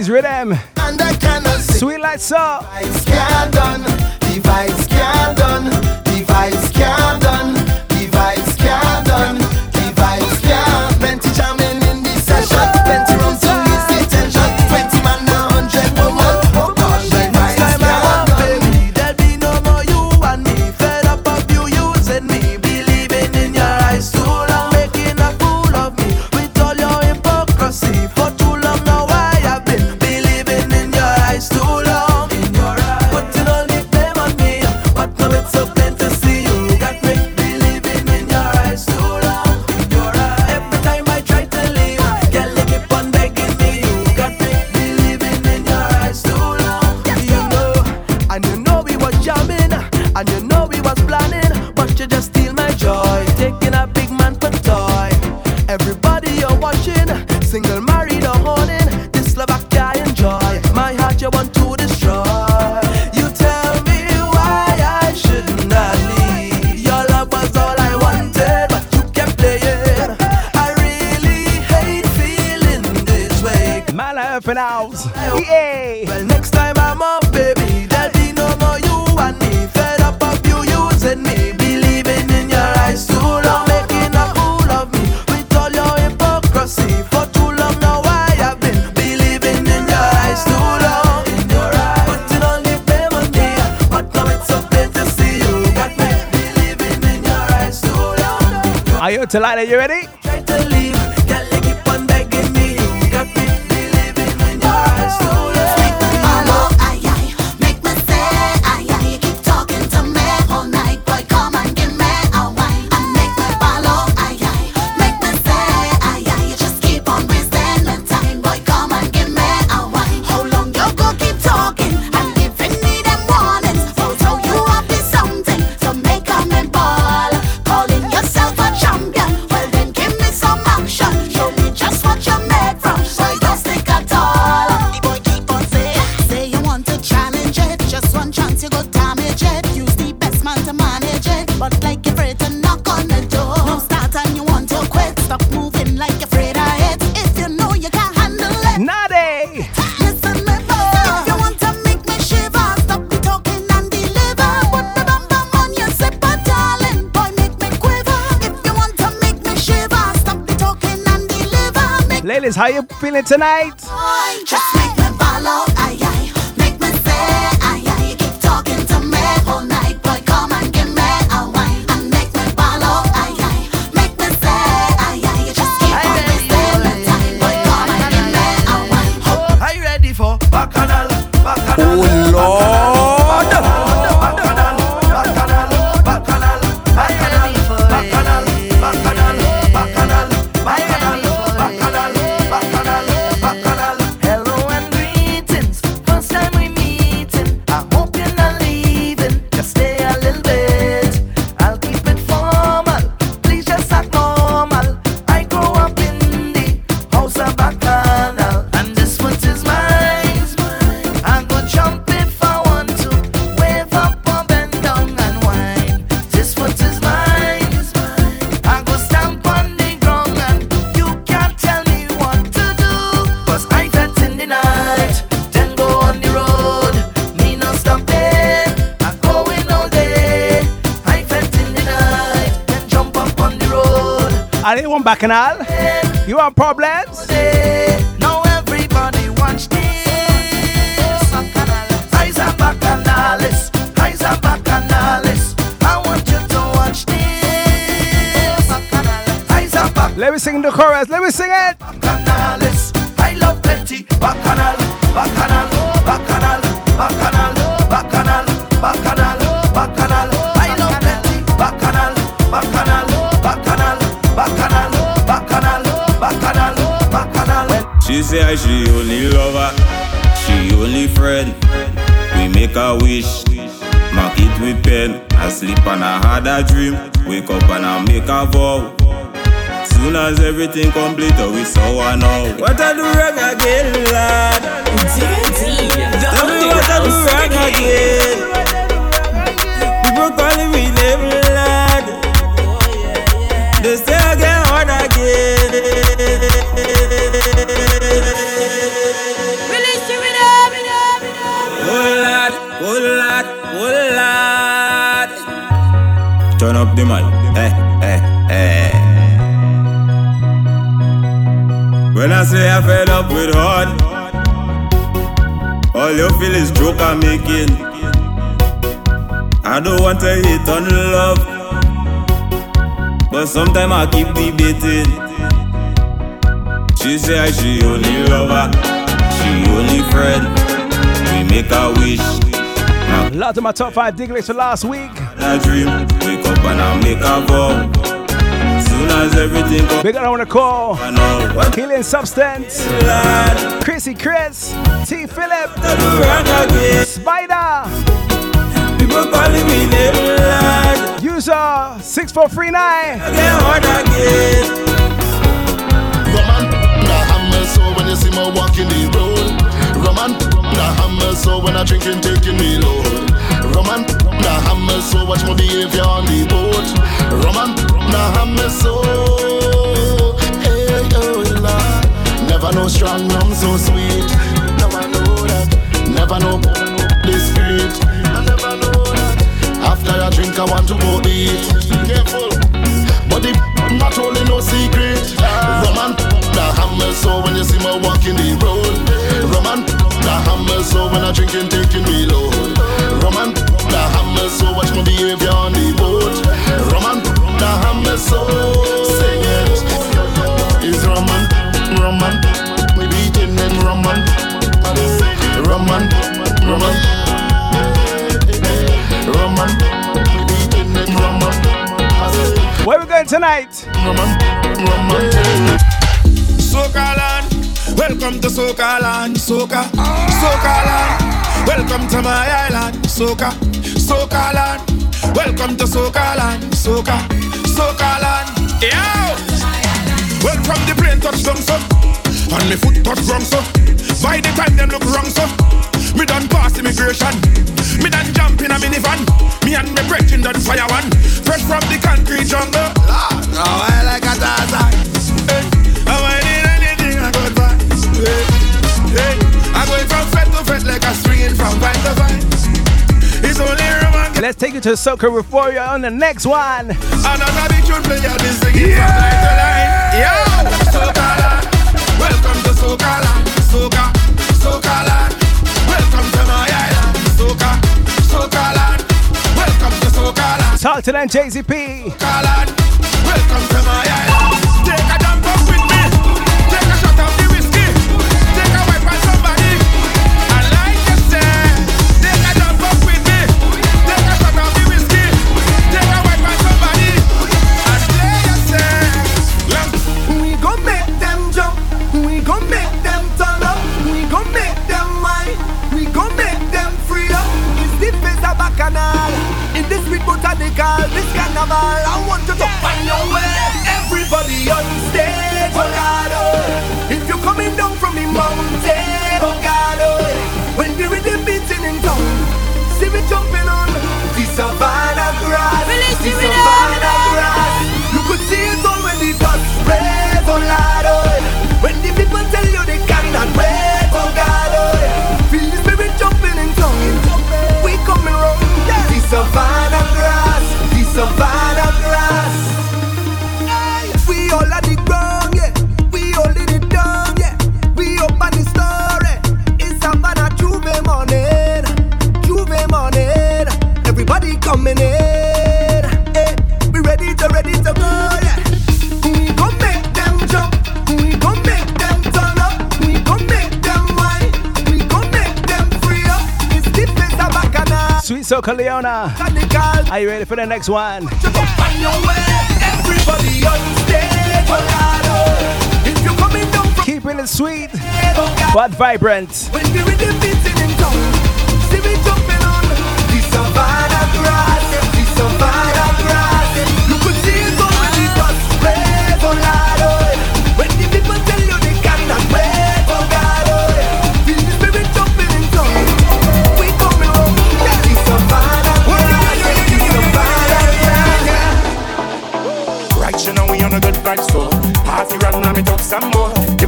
rhythm. Sweet lights up. Ayo Talana, you ready? How you feeling tonight? Bacchanal. You want problems? Now everybody watch this. Eyes are bacchanalists, eyes are bacchanalists. I want you to watch this. Eyes are bacchanalists. Let me sing the chorus. Let me sing it. bacchanalists. I love plenty bacchanal, bacchanal, bacchanal, say I she only lover, she only friend. We make a wish, mark it with pen. I sleep and I had a dream, wake up and I make a vow. Soon as everything complete, we saw I know. What I do wrong again, lad? Tell me what I do wrong again. People calling me say I fed up with hard, all you feel is joke I'm making. I don't want to hate on love, but sometimes I keep debating. She say she only lover, she only friend. We make a wish. Now Lots of my top five dig for last week. I dream, wake up and I make a vow. Soon as everything go, Big I want to call I know Healing Substance, Chrissy Chris, T Philip, Spider, people calling me name lad. User 6439. Get hard again. Roman, the hammer so when you see me walking the road. Roman, the hammer so when I drinking taking me low. Roman, the hammer so watch my behavior on the boat. Roman, the hammer so. Hey, oh, Lord. Never know strong rum so sweet. Never know that. Never know discreet. I never know that. After I drink, I want to go eat. Careful. But the [LAUGHS] not only no secret. Roman, the hammer so when you see me walking the road. Roman, the hammer so when I drinking taking me low. Roman, the hammer, so watch my behavior on the boat. Rum and the hammer, so sing it. It's rum and rum and we beating them rum and rum and rum and rum and we beating them rum and. Where we going tonight? Rum and. Soca land, welcome to Soca land, Soca, Soca land. Welcome to my island, soca. Soca land, welcome to Soca land, Soca, Soca land, yo. Well from the plane touch down so, and me foot touch ground so, by the time them look wrong so, me done pass immigration, me done jump in a minivan, me and me brethren done fire one, fresh from the concrete jungle, Lord, now I like a Tarzan. Hey. I need anything I could find. Hey, hey. I'm going from fed to fed like a swinging from vine to vine. It's only roman. Let's take you to Soca before you're on the next one. Another big tune play out this singing from line to line. Yo, Soca land. Welcome to Soca land. Soca, Soca land. Welcome to my island. Soca, Soca land. Welcome to Soca land. Talk to them, land. Welcome to my island. Take a jump down from Keeping it sweet, but vibrant.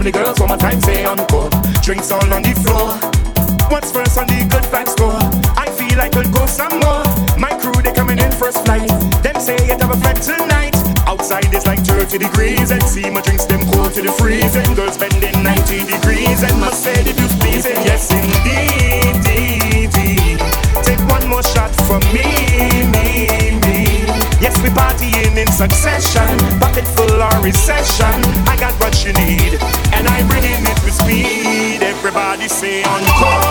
Give the girls one more time, say encore. Drinks all on the floor. What's first on the good vibe score? I feel like I could go some more. My crew, they coming in first flight. Them say it have a flight tonight. Outside is like 30 degrees. And see my drinks, them cold to the freeze. And girls bending 90 degrees. And must say you please. And yes, indeed, indeed. Take one more shot for me, me, me. Yes, we partying in succession. Pocket full or recession. I got what you need, I'm bringing it with speed. Everybody say encore.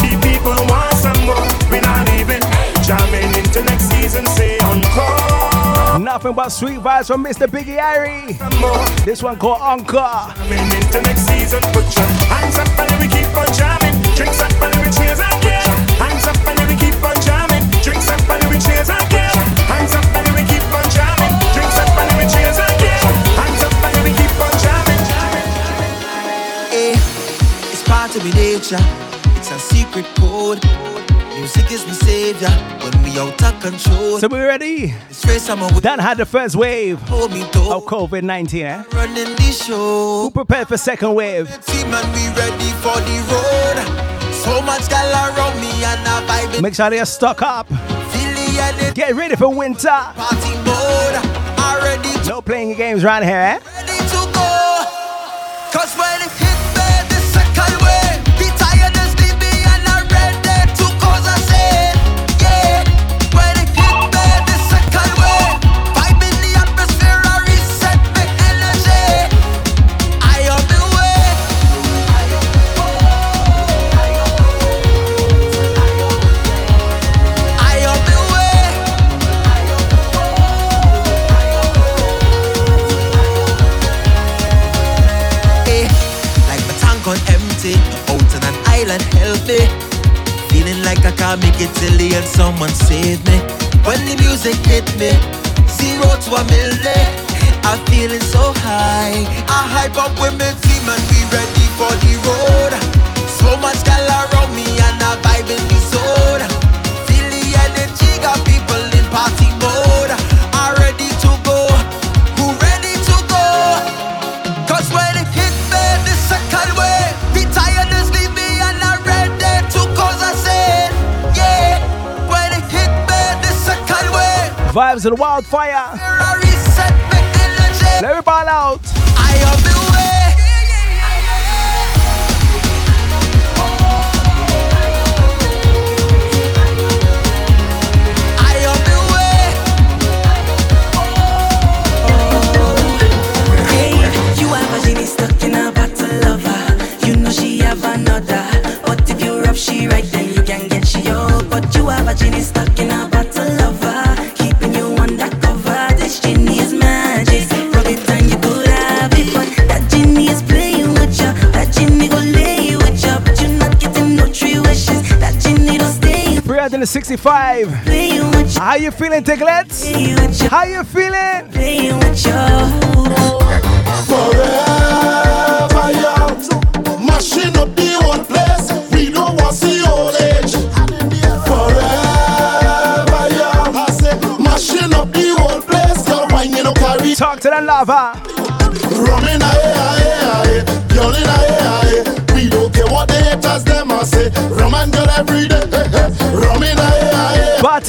The people want some more. We're not even jamming into next season. Say encore. Nothing but sweet vibes from Mr. Biggie Irie. This one called Encore. Jamming into next season. Put your hands up and we keep on jamming. Nature. It's a secret code. Music is my savior when we out of control. So we ready? Done had the first wave of COVID 19, eh? Running the show. Who prepared for second wave? Team and we ready for the road. So much gal around me and a vibe. Make sure they are stock up. Feel the energy. Get ready for winter. Party mode. Already No playing games around here, eh? Someone save me. When the music hit me, Times and Wildfire. Let it ball out. I have been Stuck in a battle lover, you know she have another. But if you rub she right, then you can get she up. But you have a genie stuck in a 365. How you feeling, Tiglets? How you feeling? Forever young, mashing up the whole place. We don't want see old age. Forever young, I say mashing up the whole place. Girl, wine you no carry. Talk to the lava.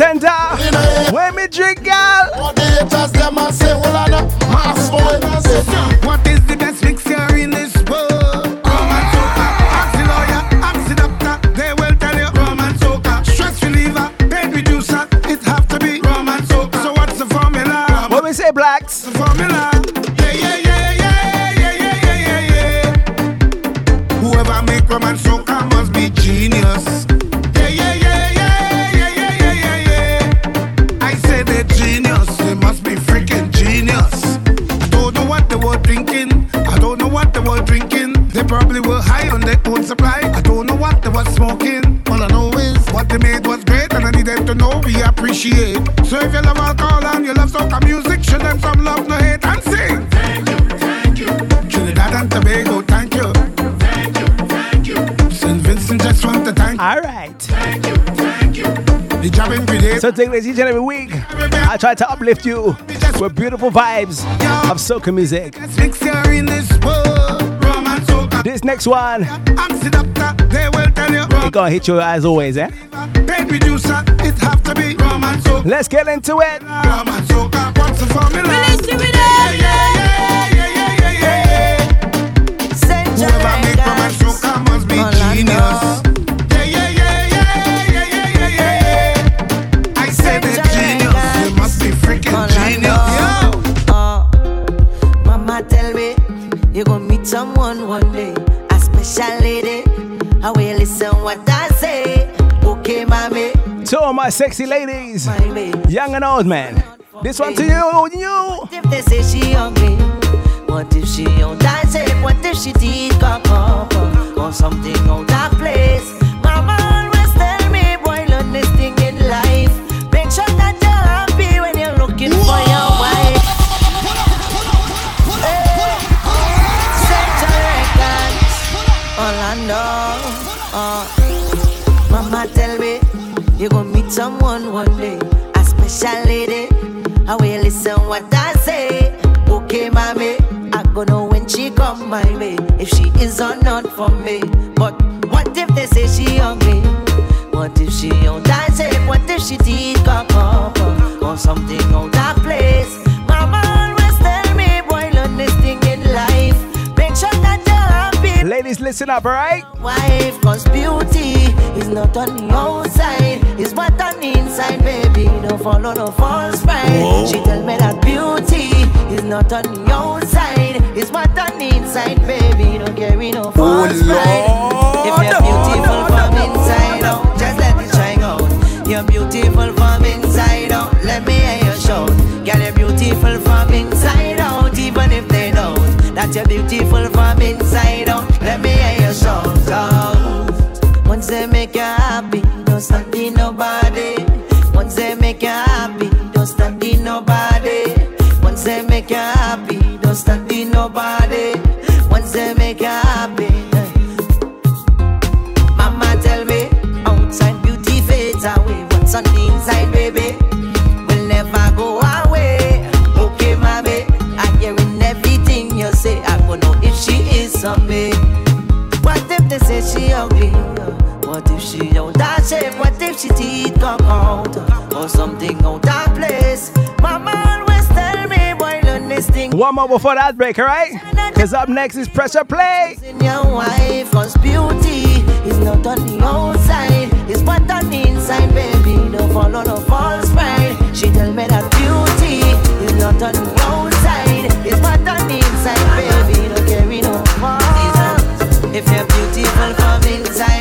Bartender, where me drink, girl? What the haters them a say. Hold on, So take this each and every week. I try to uplift you with beautiful vibes of soca music. This next one, it gonna hit you as always, eh? Let's get into it. You gonna meet someone one day, a special lady. I will listen what I say. Okay, mommy. To all my sexy ladies, young and old man. This one to you, you. If they say she ugly, what if she on that shape? What if she did cock up or something out that place? A special lady. I will listen what I say. Okay, mommy, I gonna know when she come my way if she is or not for me. But what if they say she ugly? What if she on that shape? What if she did cock up or something listen up, alright? Wife, cause beauty is not on the outside, it's what on the inside, baby. Don't follow no false pride. Whoa. She tell me that beauty is not on the outside, it's what on the inside, baby. Don't carry no oh, false pride. If you're beautiful from inside out, just let me try out. You're beautiful from inside out, let me hear you shout. Girl, you're beautiful from inside out, even if they don't. That you're beautiful from inside out, let me hear your songs out. Once they make you happy, don't stop the she teeth come out or something out of place. Mama always tell me learn this thing. One more before that break, alright? Cause up next is pressure play. In your wife, cause beauty is not on the outside, it's what on the inside, baby. Follow no false pride. She tell me that beauty is not on the outside, it's what on the inside, baby. Carry no. If you're beautiful from inside.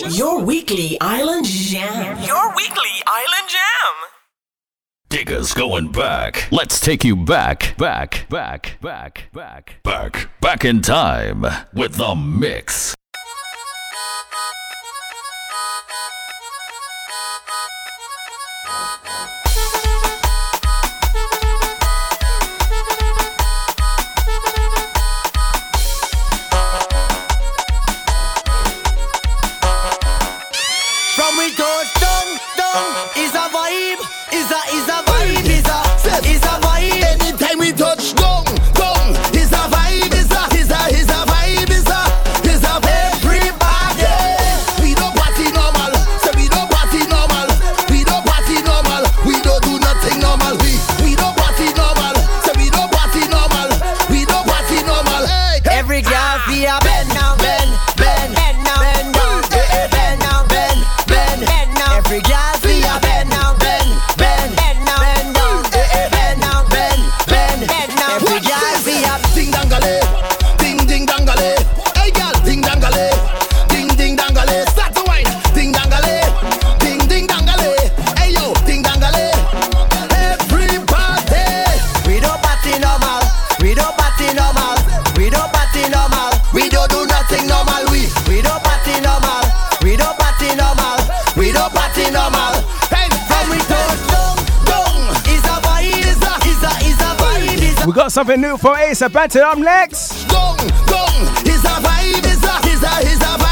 Your weekly Island Jam. Your weekly Island Jam. Diggers going back. Let's take you back, back, back, back, back, back, back in time with the mix. something new for Ace. Abanther. I'm next. Is a vibe, is a, is a, is a vibe.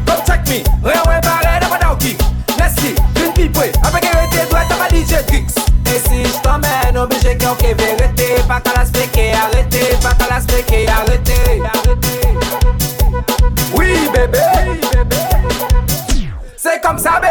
me. Real when pare, never now kick. Let's see, drink me boy. I beg you to do it, I'm a DJ tricks. E si j't'emmène au BG qui en que vérité, pas qu'à la spéquer, arrêtez, pas qu'à la spéquer, arrêtez. Oui, bébé, oui, bébé. C'est comme ça, bébé.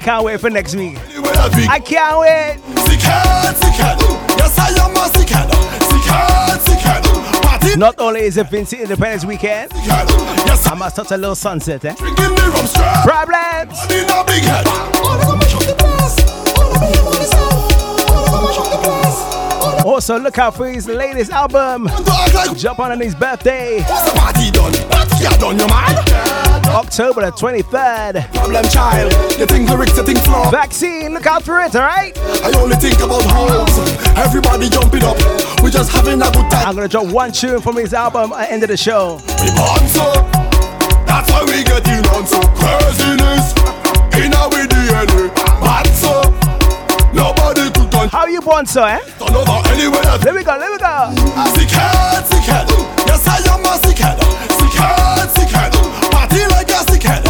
Can't wait for next week. I can't wait. Not only is it Vincy Independence Weekend, I must touch a little sunset, eh? Problems! In a big head. Also, look out for his latest album. Jump on on his birthday. Party done, party a done, you man. October the 23rd. Problem child, you think lyrics, you think flow. Vaccine, look out for it, alright? I only think about hoes. Everybody jumping up, we just having a good time. I'm gonna drop one tune from his album at the end of the show. We born so, that's why we getting on so craziness. In our DNA, so, nobody could control. How you born, so, eh? Turn over anywhere. Let me go, let me go. Sickhead, sickhead, yes I am a sickhead. Sickhead, sickhead, party like a sickhead.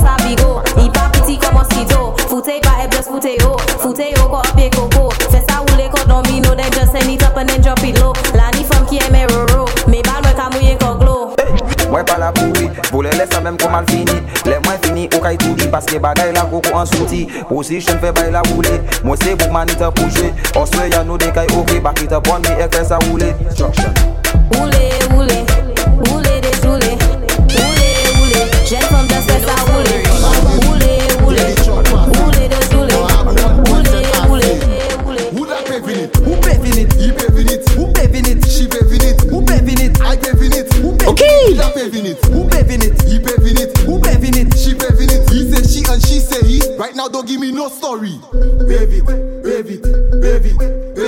sa bigo. I pa piti kom oskito Fute pa e bles fute yo. Fute yo ko apye koko. Fes sa wule ko domino Then just send it up and then drop it low La ni fom ki eme roro. Me bal mwen ka mouye kon glo Mwen pa la pouri, vole lè sa mèm koman fini. Lè mwen fini ou kay toudi, paske bagay la koko an souti. Ou si chen fe bay la woule, mwen se bouk mani te pouche Oswe ya nou de kay oke, baki te pon mi ekre sa woule Woule, woule, woule Okay. Now don't give me no story. Baby, baby, baby.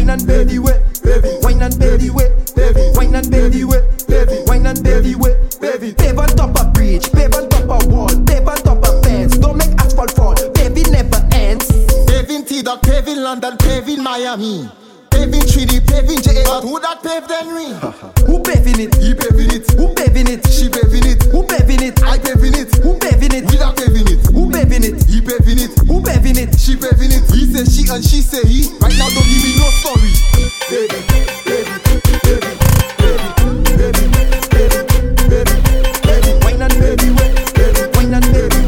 wine and baby way, baby, wine and baby way, baby, wine and baby way, baby, wine and baby way, baby. Paper top of bridge, paper top of wall, paper top of fence. Don't make asphalt fall, baby never ends. Paving T-Dog, paving London, paving Miami paving 3D, paving JA, but who that paved then we? who paving it? He paving it. Who paving it? She paving it. Who paving it? I paving it. Who paving it? We that paving it. Who who bevin it? She bevin it. He say she and she say he. Right now, don't give me no story. Baby, baby, baby, baby, baby, baby, baby. Wine and baby. Wine and baby.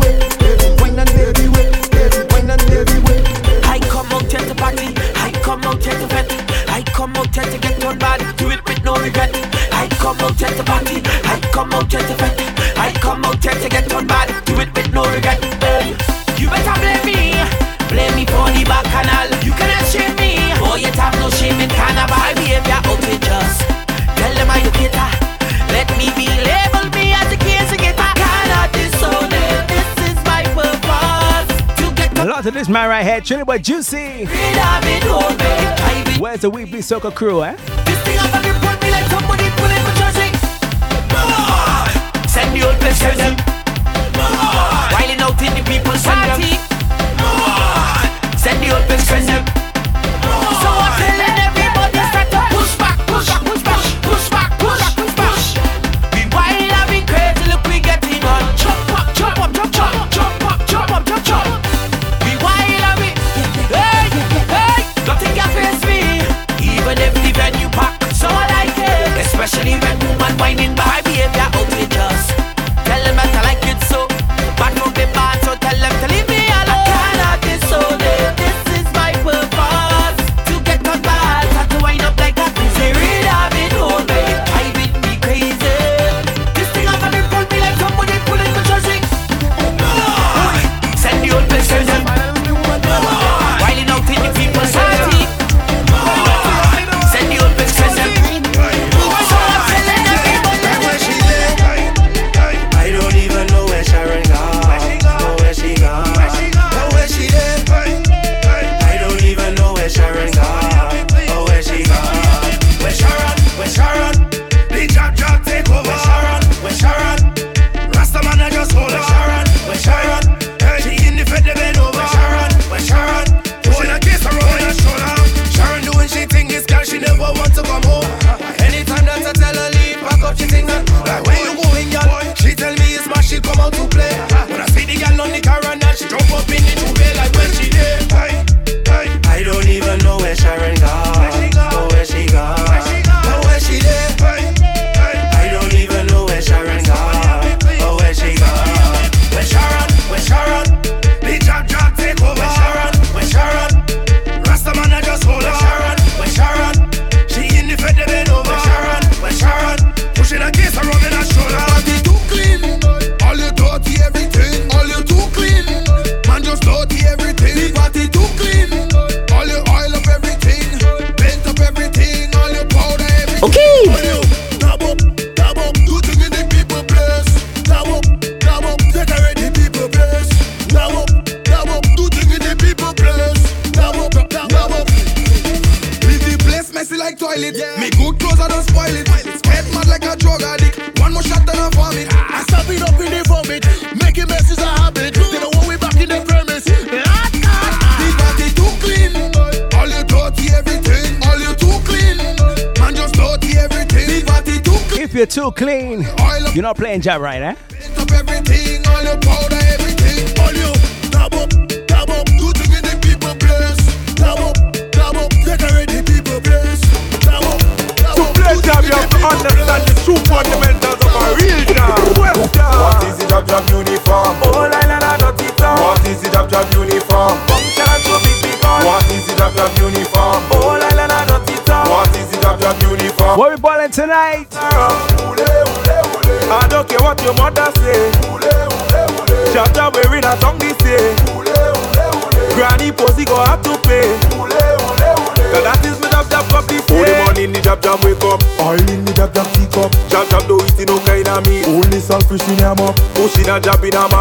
Wine and baby. Wine and. I come out here to party. I come out to. I come out to get on bad. Do it with no regret. I come out to party. I come out to. I come out to get bad. out to this man right here, chilling with Juicy. Where's the weekly Soca crew, eh? Send the old place, send them. Out in the. job, Ryan. in a job in a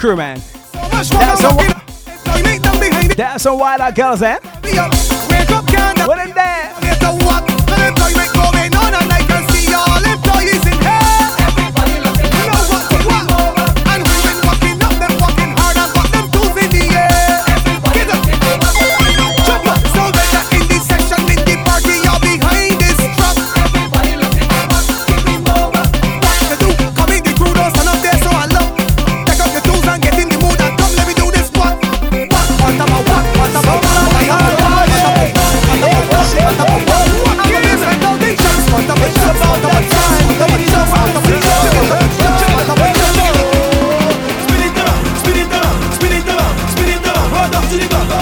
crew, man. So That's, a, Why That's a while that girls, eh?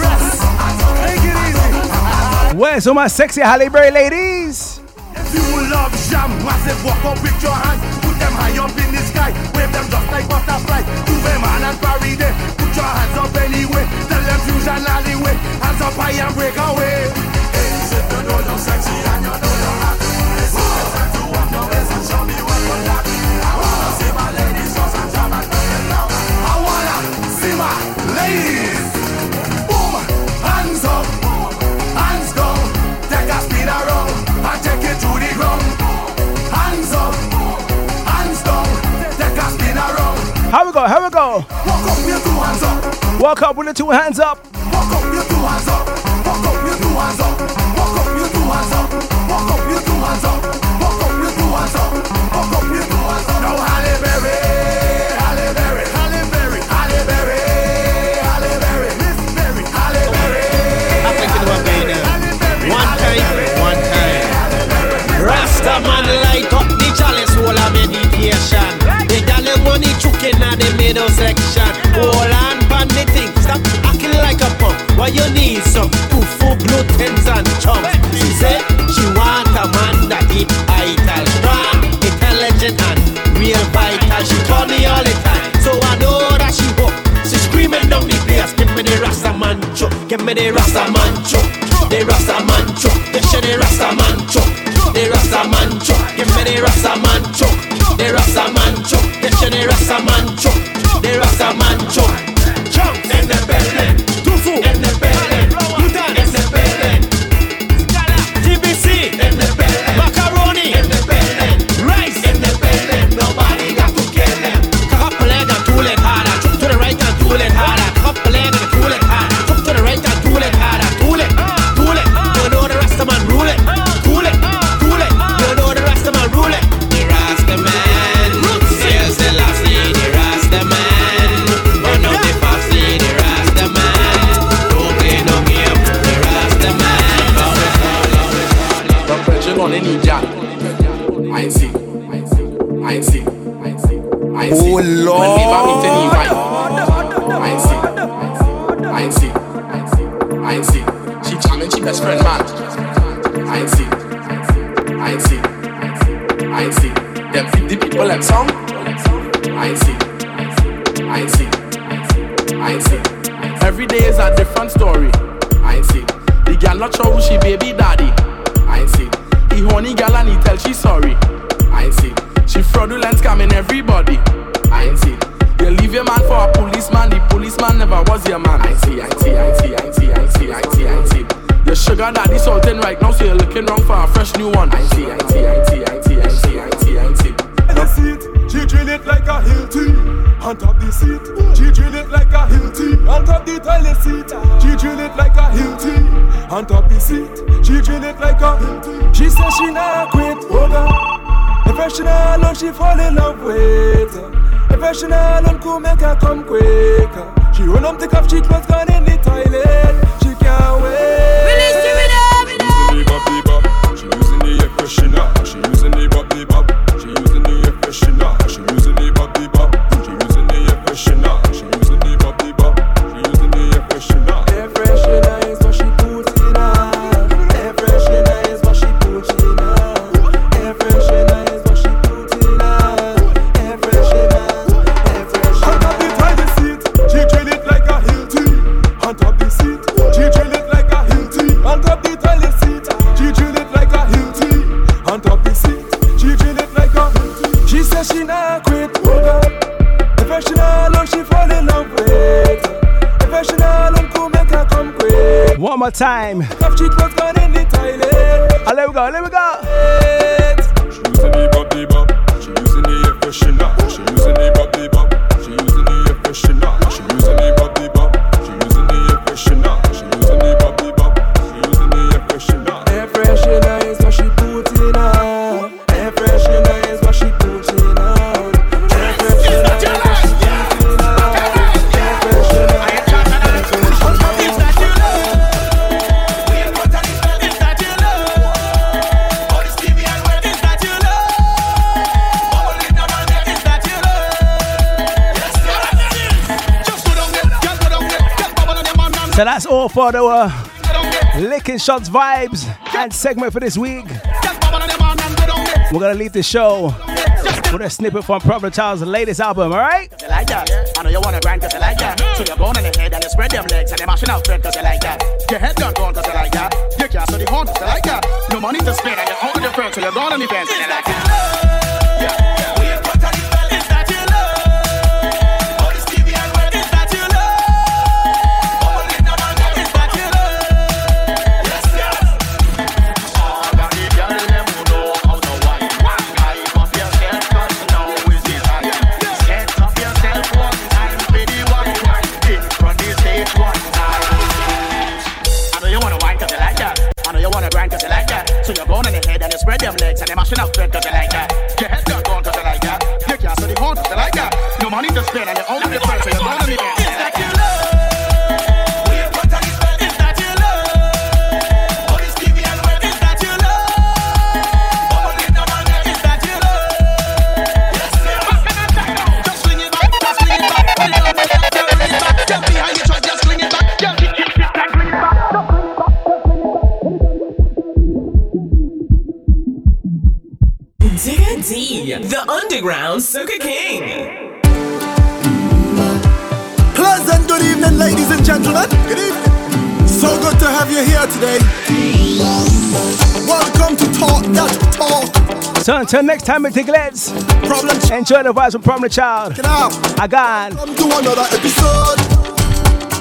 rest. Take it easy. Where's all my sexy Halle Berry ladies? If you love jam, massive walk up with your hands, put them high up in the sky, wave them just like butterfly. Do them man and parry them, put your hands up anyway. Tell them fusion alleyway, hands up high and break away. If you know you're sexy and you know we go? here we go? Walk up, your two hands up. Walk up with the two hands up. Walk up, your two hands up. Walk up, your two hands up. Walk up, your two hands up. Walk up, your middle section. Hold on, pan the thing, stop acting like a punk. Why you need some fufu glutens and chunks? She said she want a man that eat vital, strong, intelligent and real vital. She call me all the time, so I know that she hook. She screaming down the place, give me the Rasta man choke, give me the Rasta man choke, the Rasta man choke, the the Rasta man choke, the Rasta man choke, give me the Rasta man choke, the Rasta man choke, the shit the Rasta man choke, the Rasta man choke, looking wrong for a fresh new one. I see. I see. I see. I see. I see. I see. I see. the seat. She drill it like a hill tea. On top the seat. She drill it like a hill tea. On top the toilet seat. She drill it like a hill tea. On top the seat. She drill it like a hill tea. She says she not quit. Oh God. If she not alone, she fall in love with. If she not alone, could make her come quicker. She run up the cup, she clothes gone in the toilet. She can't wait. Release toilet. Oh, let me go, let me go. so far there uh, licking shots vibes and segment for this week. We're gonna leave the show with a snippet from Problem Child's latest album, alright? I know you wanna grind cause you like that. So you're going in the head and you spread them legs and you're mashing out bread cause you like that. Your head done gone cause you like that. Your gas on the horn cause you like that. No money to spend and you're out with your friends so you're going in the fence and you like that. Yeah. Welcome to Talk That Talk. So until next time, Meticulets. Problem. Ch- Enjoy the vibes from Problem Child. Get out. I got. Welcome to another episode.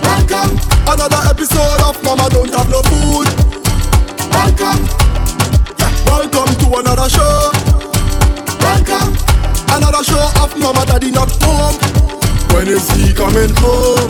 Welcome. Another episode of Mama Don't Have No Food. Welcome. Yeah. Welcome to another show. Welcome. Another show of Mama Daddy Not Home. When is he coming home?